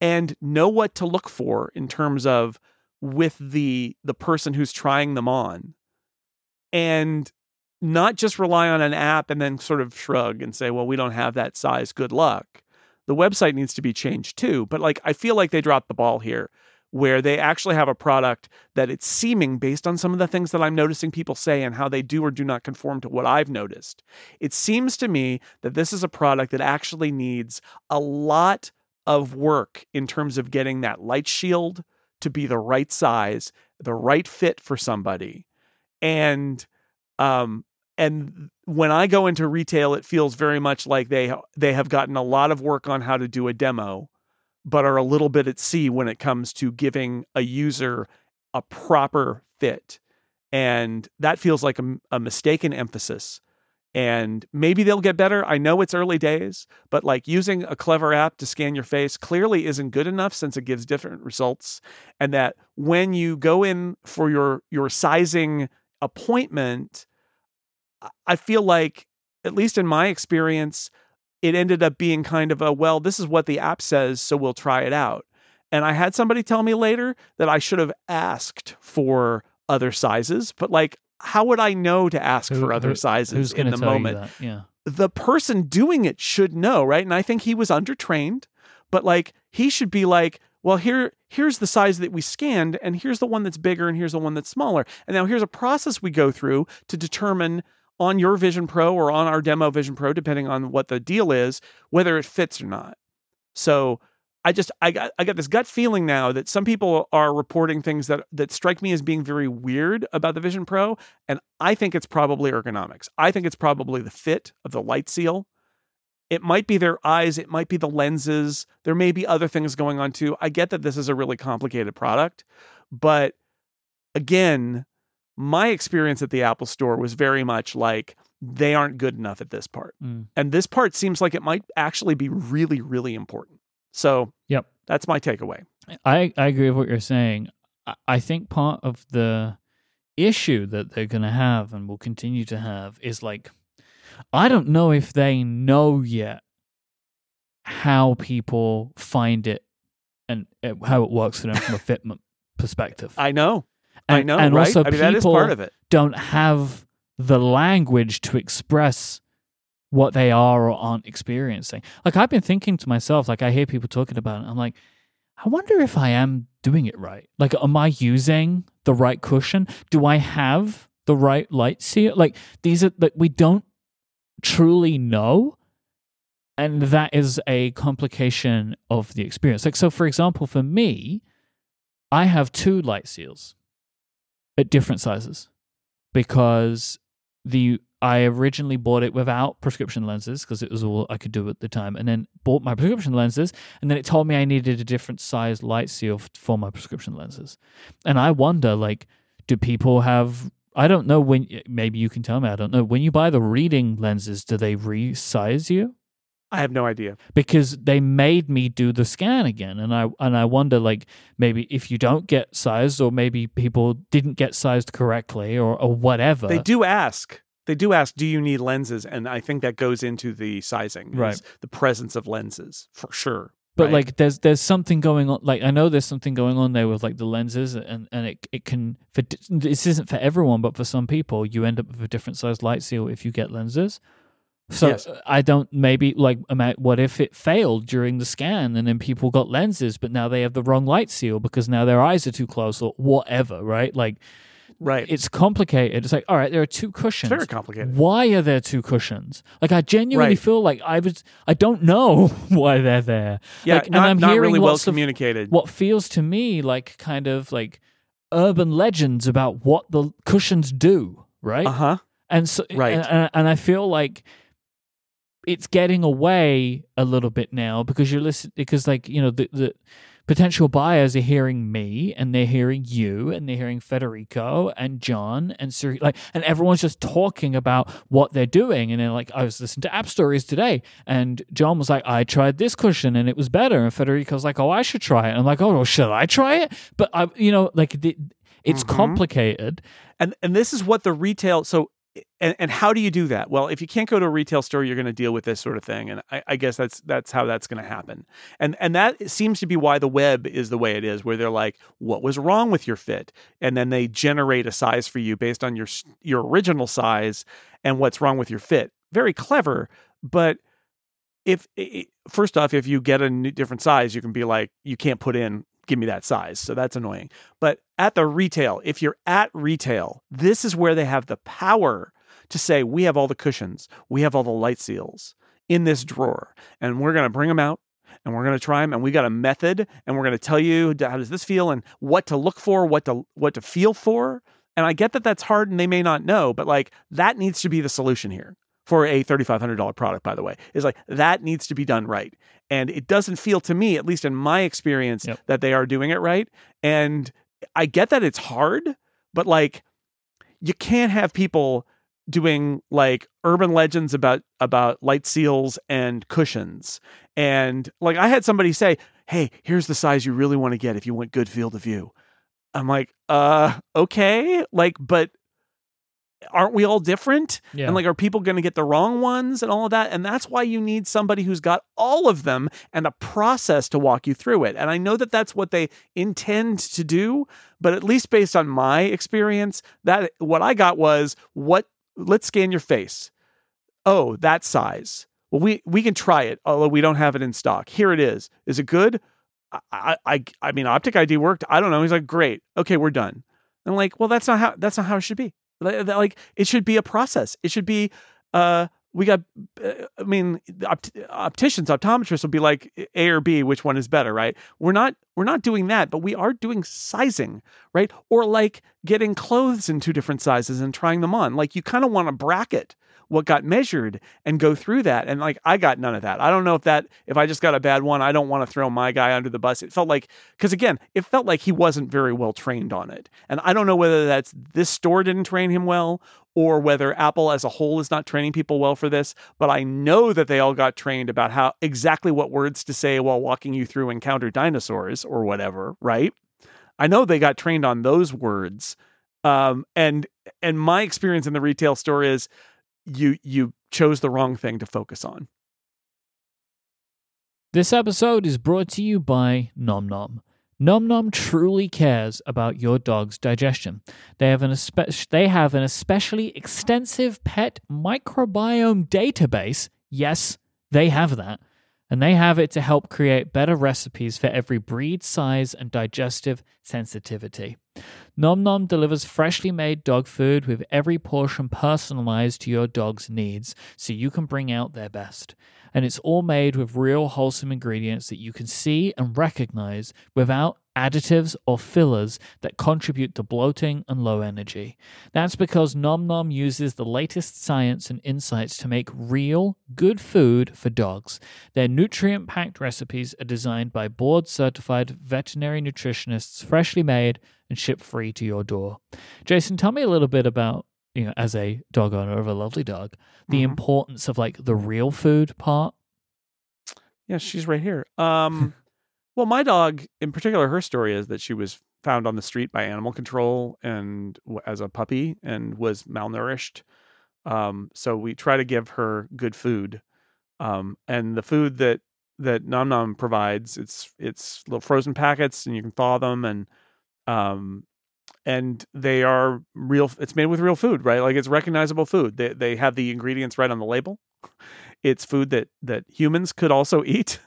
and know what to look for in terms of with the the person who's trying them on and not just rely on an app and then sort of shrug and say well we don't have that size good luck the website needs to be changed too but like i feel like they dropped the ball here where they actually have a product that it's seeming based on some of the things that i'm noticing people say and how they do or do not conform to what i've noticed it seems to me that this is a product that actually needs a lot of work in terms of getting that light shield to be the right size, the right fit for somebody. And um and when I go into retail it feels very much like they they have gotten a lot of work on how to do a demo but are a little bit at sea when it comes to giving a user a proper fit. And that feels like a, a mistaken emphasis and maybe they'll get better. I know it's early days, but like using a clever app to scan your face clearly isn't good enough since it gives different results and that when you go in for your your sizing appointment I feel like at least in my experience it ended up being kind of a well this is what the app says so we'll try it out. And I had somebody tell me later that I should have asked for other sizes, but like how would I know to ask Who- for other who- sizes in the moment? Yeah. The person doing it should know, right? And I think he was undertrained, but like he should be like, well, here here's the size that we scanned and here's the one that's bigger and here's the one that's smaller. And now here's a process we go through to determine on your Vision Pro or on our demo Vision Pro depending on what the deal is, whether it fits or not. So I just I got I got this gut feeling now that some people are reporting things that that strike me as being very weird about the Vision Pro, and I think it's probably ergonomics. I think it's probably the fit of the light seal. It might be their eyes, it might be the lenses. There may be other things going on too. I get that this is a really complicated product, but again, my experience at the Apple Store was very much like they aren't good enough at this part. Mm. And this part seems like it might actually be really, really important. So, Yep. that's my takeaway. I, I agree with what you're saying. I, I think part of the issue that they're going to have and will continue to have is like, I don't know if they know yet how people find it and uh, how it works for them from a fitment perspective. I know. I And- know, and right? also I mean, that is part people- of it. don't have the language to express what they are or aren't experiencing. Like I've been thinking to myself, like I hear people talking about it, I'm like, I wonder if I am doing it right. Like, am I using the right cushion? Do I have the right light seal? Like these are like we don't truly know. And that is a complication of the experience. Like, so for example, for me, I have two light seals at different sizes because the I originally bought it without prescription lenses because it was all I could do at the time, and then bought my prescription lenses, and then it told me I needed a different size light seal for my prescription lenses, and I wonder like, do people have? I don't know when. Maybe you can tell me. I don't know when you buy the reading lenses. Do they resize you? I have no idea. because they made me do the scan again and I and I wonder like maybe if you don't get sized or maybe people didn't get sized correctly or, or whatever They do ask. They do ask, do you need lenses? And I think that goes into the sizing, Right. The presence of lenses, for sure. But right? like there's there's something going on like I know there's something going on there with like the lenses and and it it can for this isn't for everyone but for some people you end up with a different size light seal if you get lenses so Yes. I don't maybe like what if it failed during the scan and then people got lenses but now they have the wrong light seal because now their eyes are too close or whatever right like Right. it's complicated. It's like, all right, there are two It's cushions. very complicated. Why are there two cushions? Like I genuinely Right. feel like I was I don't know why they're there. Yeah, like, and not, I'm not hearing really well lots of communicated. what feels to me like kind of like urban legends about what the cushions do, right? Uh huh. and so Right. and, and, and I feel like it's getting away a little bit now because you're listening because like you know the, the potential buyers are hearing me and they're hearing you and they're hearing Federico and John and Sir like and everyone's just talking about what they're doing and they're like I was listening to AppStories today and John was like I tried this cushion and it was better and Federico's like oh I should try it and I'm like oh well, should I try it but I you know like the, it's Mhm. complicated and and this is what the retail so and, and how do you do that? Well if you can't go to a retail store you're going to deal with this sort of thing and I, I guess that's that's how that's going to happen. And and that seems to be why the web is the way it is where they're like what was wrong with your fit? And then they generate a size for you based on your your original size and what's wrong with your fit. Very clever but if first off if you get a new, different size you can be like you can't put in give me that size so that's annoying but at the retail, if you're at retail, this is where they have the power to say, we have all the cushions, we have all the light seals in this drawer, and we're going to bring them out and we're going to try them. And we got a method, and we're going to tell you how does this feel and what to look for, what to what to feel for. And I get that that's hard, and they may not know, but like that needs to be the solution here for a $3,500 product, by the way, is like that needs to be done right. And it doesn't feel to me, at least in my experience, Yep. that they are doing it right. And I get that it's hard, but like you can't have people doing like urban legends about about light seals and cushions. And like I had somebody say, "Hey, here's the size you really want to get if you want good field of view." I'm like, "Uh, okay." Like, but aren't we all different? yeah And like, are people going to get the wrong ones and all of that? And that's why you need somebody who's got all of them and a process to walk you through it. And I know that that's what they intend to do, but at least based on my experience, that what I got was what let's scan your face. Oh, that size. Well, we we can try it, although we don't have it in stock. Here it is. Is it good? I I I, I mean, Optic ID worked. I don't know. He's like, great. Okay, we're done. I'm like, well, that's not how that's not how it should be. Like, it should be a process. It should be. Uh, we got. Uh, I mean, opt- opticians, optometrists will be like A or B, which one is better, right? We're not. We're not doing that, but we are doing sizing, right? Or like getting clothes in two different sizes and trying them on. Like you kind of want to bracket what got measured and go through that. And like I got none of that. I don't know if that if I just got a bad one, I don't want to throw my guy under the bus. It felt like because again, it felt like he wasn't very well trained on it. And I don't know whether that's this store didn't train him well or whether Apple as a whole is not training people well for this, but I know that they all got trained about how exactly what words to say while walking you through encounter dinosaurs or whatever, right? I know they got trained on those words. Um, and and my experience in the retail store is you you chose the wrong thing to focus on. This episode is brought to you by Nom Nom. Nom Nom truly cares about your dog's digestion. They have an espe- they have an especially extensive pet microbiome database. Yes, they have that. And they have it to help create better recipes for every breed, size, and digestive sensitivity. Nom Nom delivers freshly made dog food with every portion personalized to your dog's needs so you can bring out their best and it's all made with real wholesome ingredients that you can see and recognize without additives or fillers that contribute to bloating and low energy. That's because Nom Nom uses the latest science and insights to make real, good food for dogs. Their nutrient packed recipes are designed by board certified veterinary nutritionists, freshly made and shipped free to your door. Jason, tell me a little bit about you know, as a dog owner of a lovely dog, the Mhm. importance of like the real food part. Yeah, she's right here. Um, well, my dog in particular, her story is that she was found on the street by animal control and as a puppy and was malnourished. Um, so we try to give her good food, um, and the food that that Nom Nom provides it's it's little frozen packets and you can thaw them and um and they are real it's made with real food right? Like it's recognizable food. They they have the ingredients right on the label. It's food that that humans could also eat.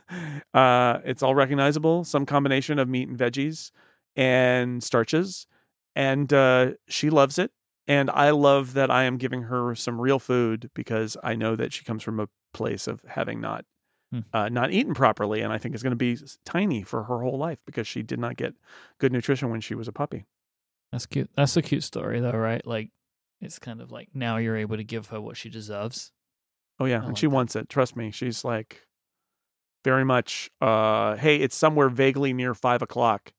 Uh it's all recognizable some combination of meat and veggies and starches. And uh, she loves it. And I love that I am giving her some real food because I know that she comes from a place of having not Hmm. uh, not eaten properly, and I think is going to be tiny for her whole life because she did not get good nutrition when she was a puppy. That's cute. That's a cute story, though, right? Like, it's kind of like now you're able to give her what she deserves. Oh yeah, I and like she that. wants it. Trust me, she's like very much. Uh, hey, it's somewhere vaguely near five o'clock.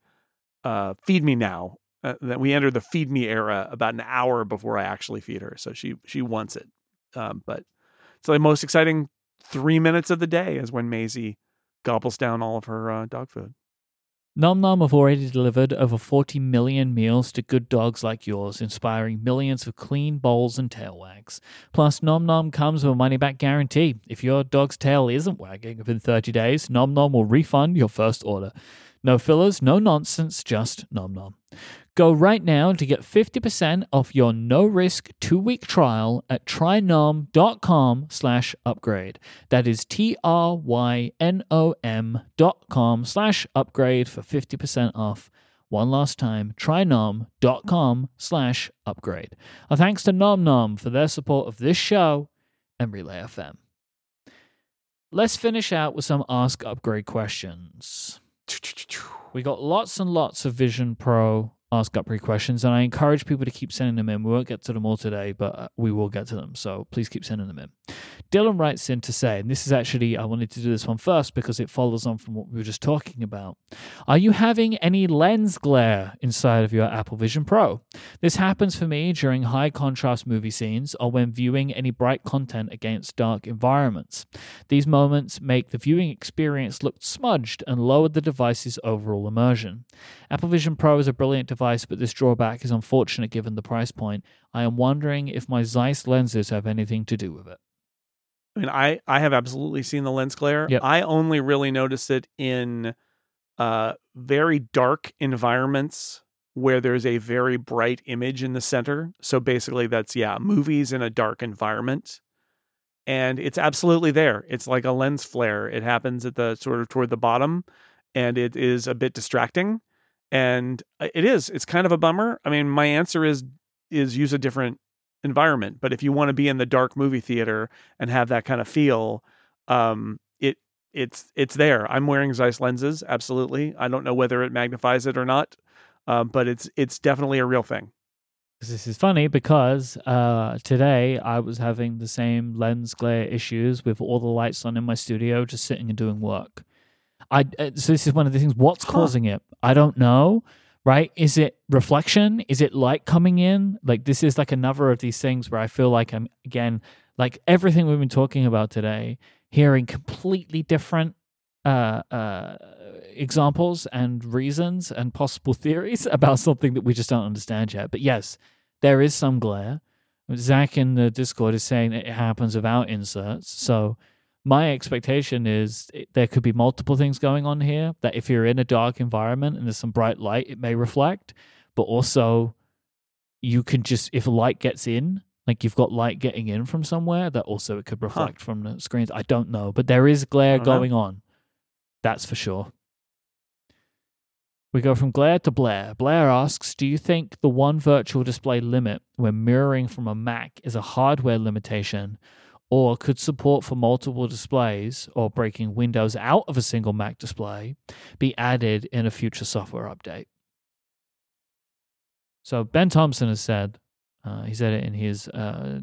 Uh, feed me now. Uh, that we enter the feed me era about an hour before I actually feed her, so she she wants it. Um, but it's the most exciting three minutes of the day is when Maisie gobbles down all of her uh, dog food. Nom Nom have already delivered over 40 million meals to good dogs like yours, inspiring millions of clean bowls and tail wags. Plus, Nom Nom comes with a money back guarantee. If your dog's tail isn't wagging within 30 days, Nom Nom will refund your first order. No fillers, no nonsense, just Nom Nom. Go right now to get 50% off your no-risk two-week trial at trynom.com slash upgrade. That is T-R-Y-N-O-M dot com slash upgrade for 50% off. One last time, trynom.com slash upgrade. A thanks to Nom Nom for their support of this show and Relay FM. Let's finish out with some Ask Upgrade questions. We got lots and lots of Vision Pro Ask Upgrade questions, and I encourage people to keep sending them in. We won't get to them all today, but uh, we will get to them. So please keep sending them in. Dylan writes in to say, and this is actually, I wanted to do this one first because it follows on from what we were just talking about. Are you having any lens glare inside of your Apple Vision Pro? This happens for me during high contrast movie scenes or when viewing any bright content against dark environments. These moments make the viewing experience look smudged and lower the device's overall immersion. Apple Vision Pro is a brilliant device, but this drawback is unfortunate given the price point. I am wondering if my Zeiss lenses have anything to do with it. I mean, I I have absolutely seen the lens glare. Yep. I only really notice it in uh, very dark environments where there's a very bright image in the center. So basically, that's yeah, movies in a dark environment, and it's absolutely there. It's like a lens flare. It happens at the sort of toward the bottom, and it is a bit distracting. And uh, it is. It's kind of a bummer. I mean, my answer is is use a different environment. But if you want to be in the dark movie theater and have that kind of feel, um, it it's it's there. I'm wearing Zeiss lenses, absolutely. I don't know whether it magnifies it or not, um, but it's it's definitely a real thing. This is funny because uh, today I was having the same lens glare issues with all the lights on in my studio, just sitting and doing work. I uh, so this is one of the things. What's causing it? I don't know. Right? Is it reflection? Is it light coming in? Like this is like another of these things where I feel like I'm again like everything we've been talking about today, hearing completely different uh, uh, examples and reasons and possible theories about something that we just don't understand yet. But yes, there is some glare. Zach in the Discord is saying that it happens without inserts. So my expectation is it, there could be multiple things going on here. That if you're in a dark environment and there's some bright light, it may reflect. But also, you can just if light gets in, like you've got light getting in from somewhere, that also it could reflect from the screens. I don't know, but there is glare know. going on. That's for sure. We go from glare to Blair. Blair asks Do you think the one virtual display limit when mirroring from a Mac is a hardware limitation, or could support for multiple displays or breaking Windows out of a single Mac display be added in a future software update? So, Ben Thompson has said, uh, he said it in his uh,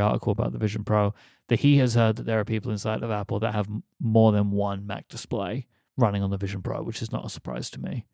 article about the Vision Pro, that he has heard that there are people inside of Apple that have more than one Mac display running on the Vision Pro, which is not a surprise to me.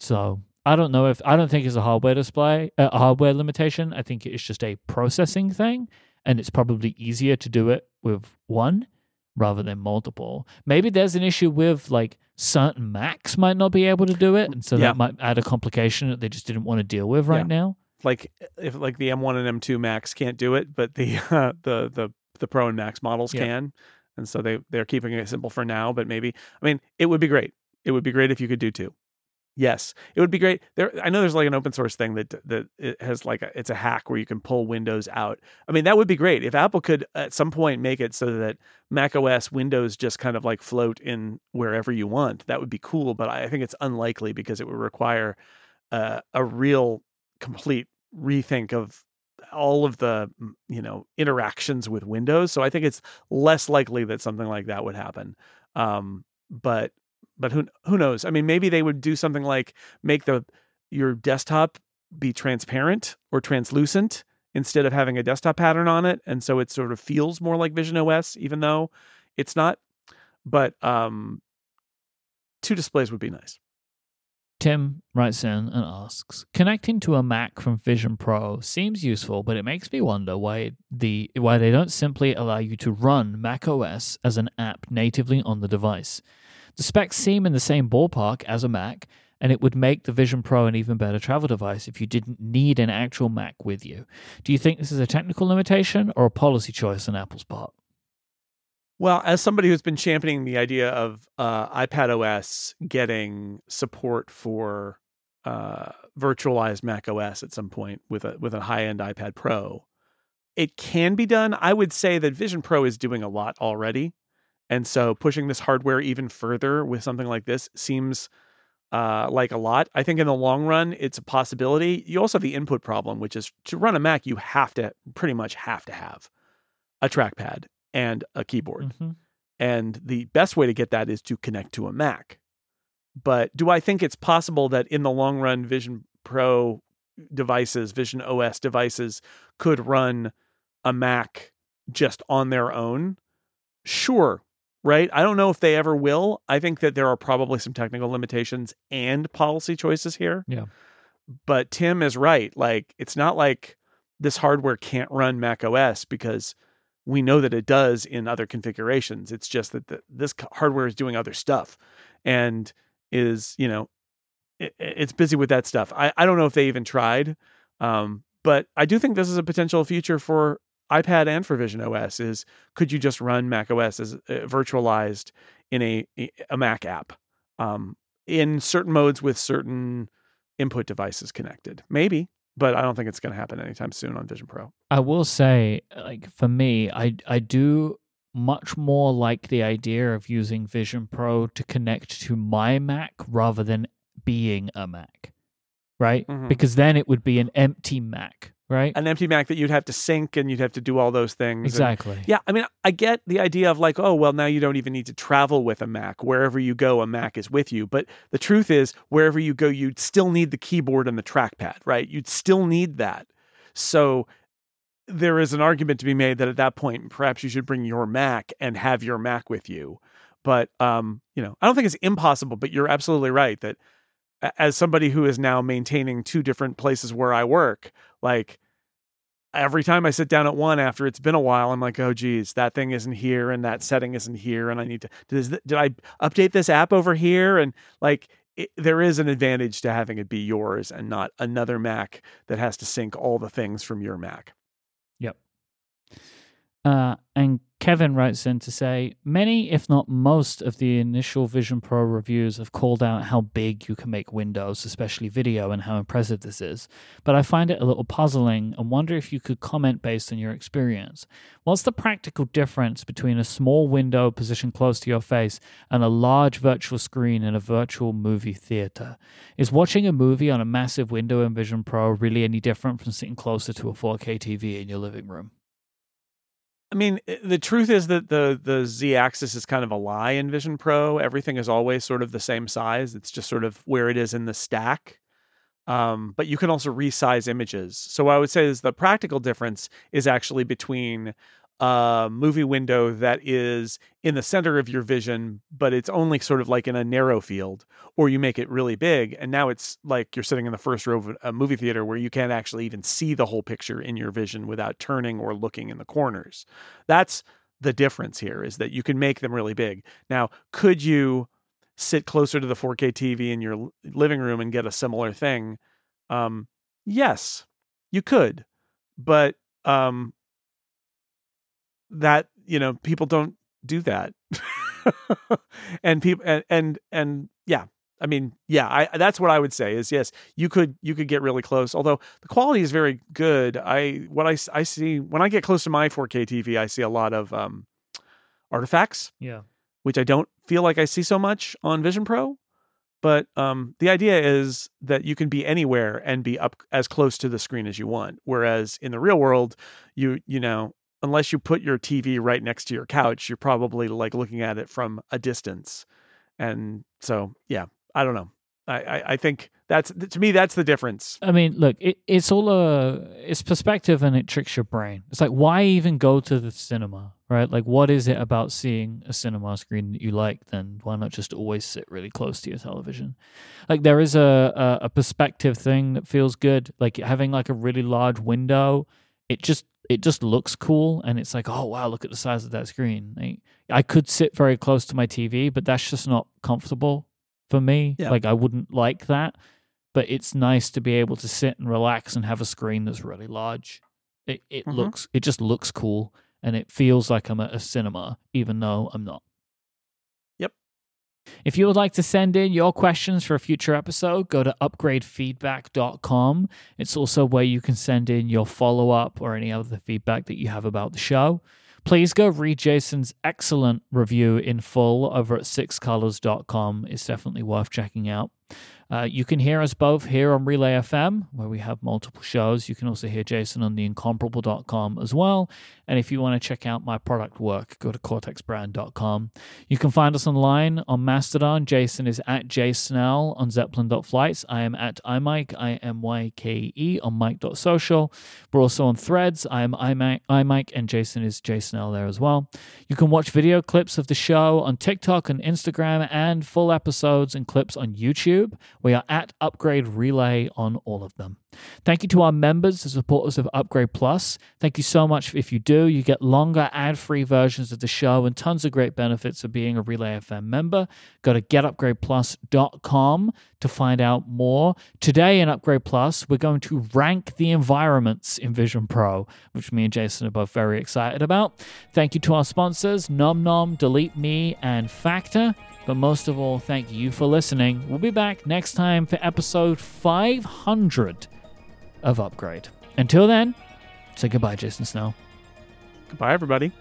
So I don't know if I don't think it's a hardware display, uh, a hardware limitation. I think it's just a processing thing, and it's probably easier to do it with one rather than multiple. Maybe there's an issue with like certain Macs might not be able to do it, and so Yeah. that might add a complication that they just didn't want to deal with right Yeah. now. Like if like the M1 and M2 Max can't do it, but the uh, the the the Pro and Max models Yeah. can, and so they they're keeping it simple for now. But maybe I mean it would be great. It would be great if you could do two. Yes, it would be great. There, I know there's like an open source thing that that it has like a, it's a hack where you can pull Windows out. I mean, that would be great if Apple could at some point make it so that Mac OS Windows just kind of like float in wherever you want. That would be cool, but I think it's unlikely because it would require uh, a real complete rethink of all of the you know interactions with Windows. So I think it's less likely that something like that would happen. Um, but but who who knows? I mean, maybe they would do something like make the your desktop be transparent or translucent instead of having a desktop pattern on it, and so it sort of feels more like Vision OS, even though it's not. But um, two displays would be nice. Tim writes in and asks, connecting to a Mac from Vision Pro seems useful, but it makes me wonder why the why they don't simply allow you to run Mac OS as an app natively on the device. The specs seem in the same ballpark as a Mac, and it would make the Vision Pro an even better travel device if you didn't need an actual Mac with you. Do you think this is a technical limitation or a policy choice on Apple's part? Well, as somebody who's been championing the idea of uh, iPad OS getting support for uh, virtualized Mac OS at some point with a with a high end iPad Pro, it can be done. I would say that Vision Pro is doing a lot already, and so pushing this hardware even further with something like this seems uh, like a lot. I think in the long run, it's a possibility. You also have the input problem, which is to run a Mac, you have to pretty much have to have a trackpad and a keyboard. Mm-hmm. And the best way to get that is to connect to a Mac. But do I think it's possible that in the long run, Vision Pro devices, Vision OS devices could run a Mac just on their own? Sure, right? I don't know if they ever will. I think that there are probably some technical limitations and policy choices here. Yeah. But Tim is right. Like, it's not like this hardware can't run Mac OS because we know that it does in other configurations. It's just that the, this hardware is doing other stuff and is, you know, it, it's busy with that stuff. I, I don't know if they even tried, um, but I do think this is a potential future for iPad and for Vision OS. Is could you just run Mac OS as uh, virtualized in a a Mac app um, in certain modes with certain input devices connected? Maybe but I don't think it's going to happen anytime soon on Vision Pro. I will say, like for me, I I do much more like the idea of using Vision Pro to connect to my Mac rather than being a Mac, right? Mhm. Because then it would be an empty Mac, right? An empty Mac that you'd have to sync and you'd have to do all those things. and- Exactly. yeah, I mean, I get the idea of like, oh, well, now you don't even need to travel with a Mac. Wherever you go, a Mac is with you. But the truth is, wherever you go, you'd still need the keyboard and the trackpad, right? You'd still need that. So there is an argument to be made that at that point, perhaps you should bring your Mac and have your Mac with you. But um, you know, I don't think it's impossible. But you're absolutely right that as somebody who is now maintaining two different places where I work, like every time I sit down at one after it's been a while, I'm like, oh geez, that thing isn't here and that setting isn't here, and I need to does did I update this app over here? And like, it, there is an advantage to having it be yours and not another Mac that has to sync all the things from your Mac. Yep. Uh, and Kevin writes in to say many, if not most, of the initial Vision Pro reviews have called out how big you can make Windows, especially video, and how impressive this is. But I find it a little puzzling and wonder if you could comment based on your experience. What's the practical difference between a small window positioned close to your face and a large virtual screen in a virtual movie theater? Is watching a movie on a massive window in Vision Pro really any different from sitting closer to a 4K TV in your living room? I mean, the truth is that the the Z axis is kind of a lie in Vision Pro. Everything is always sort of the same size. It's just sort of where it is in the stack. Um, but you can also resize images. So I would say is the practical difference is actually between a movie window that is in the center of your vision, but it's only sort of like in a narrow field, or you make it really big, and now it's like you're sitting in the first row of a movie theater where you can't actually even see the whole picture in your vision without turning or looking in the corners. That's the difference here is that you can make them really big. Now, could you sit closer to the 4K TV in your living room and get a similar thing? Um, yes, you could, but um, that you know people don't do that, and people and, and and yeah. I mean, yeah, I that's what I would say is yes, you could you could get really close. Although the quality is very good. I what i i see when I get close to my 4K TV, I see a lot of um artifacts Yeah. which I don't feel like I see so much on Vision Pro. but um, the idea is that you can be anywhere and be up as close to the screen as you want. Whereas in the real world, you you know, unless you put your TV right next to your couch, you're probably like looking at it from a distance. And so, yeah, I don't know. I, I, I think that's to me that's the difference. I mean, look, it, it's all a it's perspective and it tricks your brain. It's like why even go to the cinema, right? Like, what is it about seeing a cinema screen that you like? Then why not just always sit really close to your television? Like, there is a a, a perspective thing that feels good. Like having like a really large window, it just it just looks cool, and it's like, oh wow, look at the size of that screen. Like, I could sit very close to my TV, but that's just not comfortable for me. Yeah. Like, I wouldn't like that but it's nice to be able to sit and relax and have a screen that's really large. It it Mhm. looks it just looks cool and it feels like I'm at a cinema, even though I'm not. If you would like to send in your questions for a future episode, go to upgradefeedback.com. It's also where you can send in your follow up or any other feedback that you have about the show. Please go read Jason's excellent review in full over at sixcolors.com. It's definitely worth checking out. Uh, you can hear us both here on Relay FM, where we have multiple shows. You can also hear Jason on theincomparable.com as well. And if you want to check out my product work, go to cortexbrand.com. You can find us online on Mastodon. Jason is at jsnell on zeppelin.flights. I am at imyke, I-M-Y-K-E on mike.social. We're also on threads. I am imyke, imyke and Jason is jsnell there as well. You can watch video clips of the show on TikTok and Instagram and full episodes and clips on YouTube. We are at Upgrade Relay on all of them. Thank you to our members, the supporters of Upgrade Plus. Thank you so much if you do. You get longer ad free versions of the show and tons of great benefits of being a Relay FM member. Go to getupgradeplus.com to find out more. Today in Upgrade Plus, we're going to rank the environments in Vision Pro, which me and Jason are both very excited about. Thank you to our sponsors, Nom Nom, Delete Me, and Factor. But most of all, thank you for listening. We'll be back next time for episode 500 of Upgrade. Until then, say goodbye, Jason Snell. Goodbye, everybody.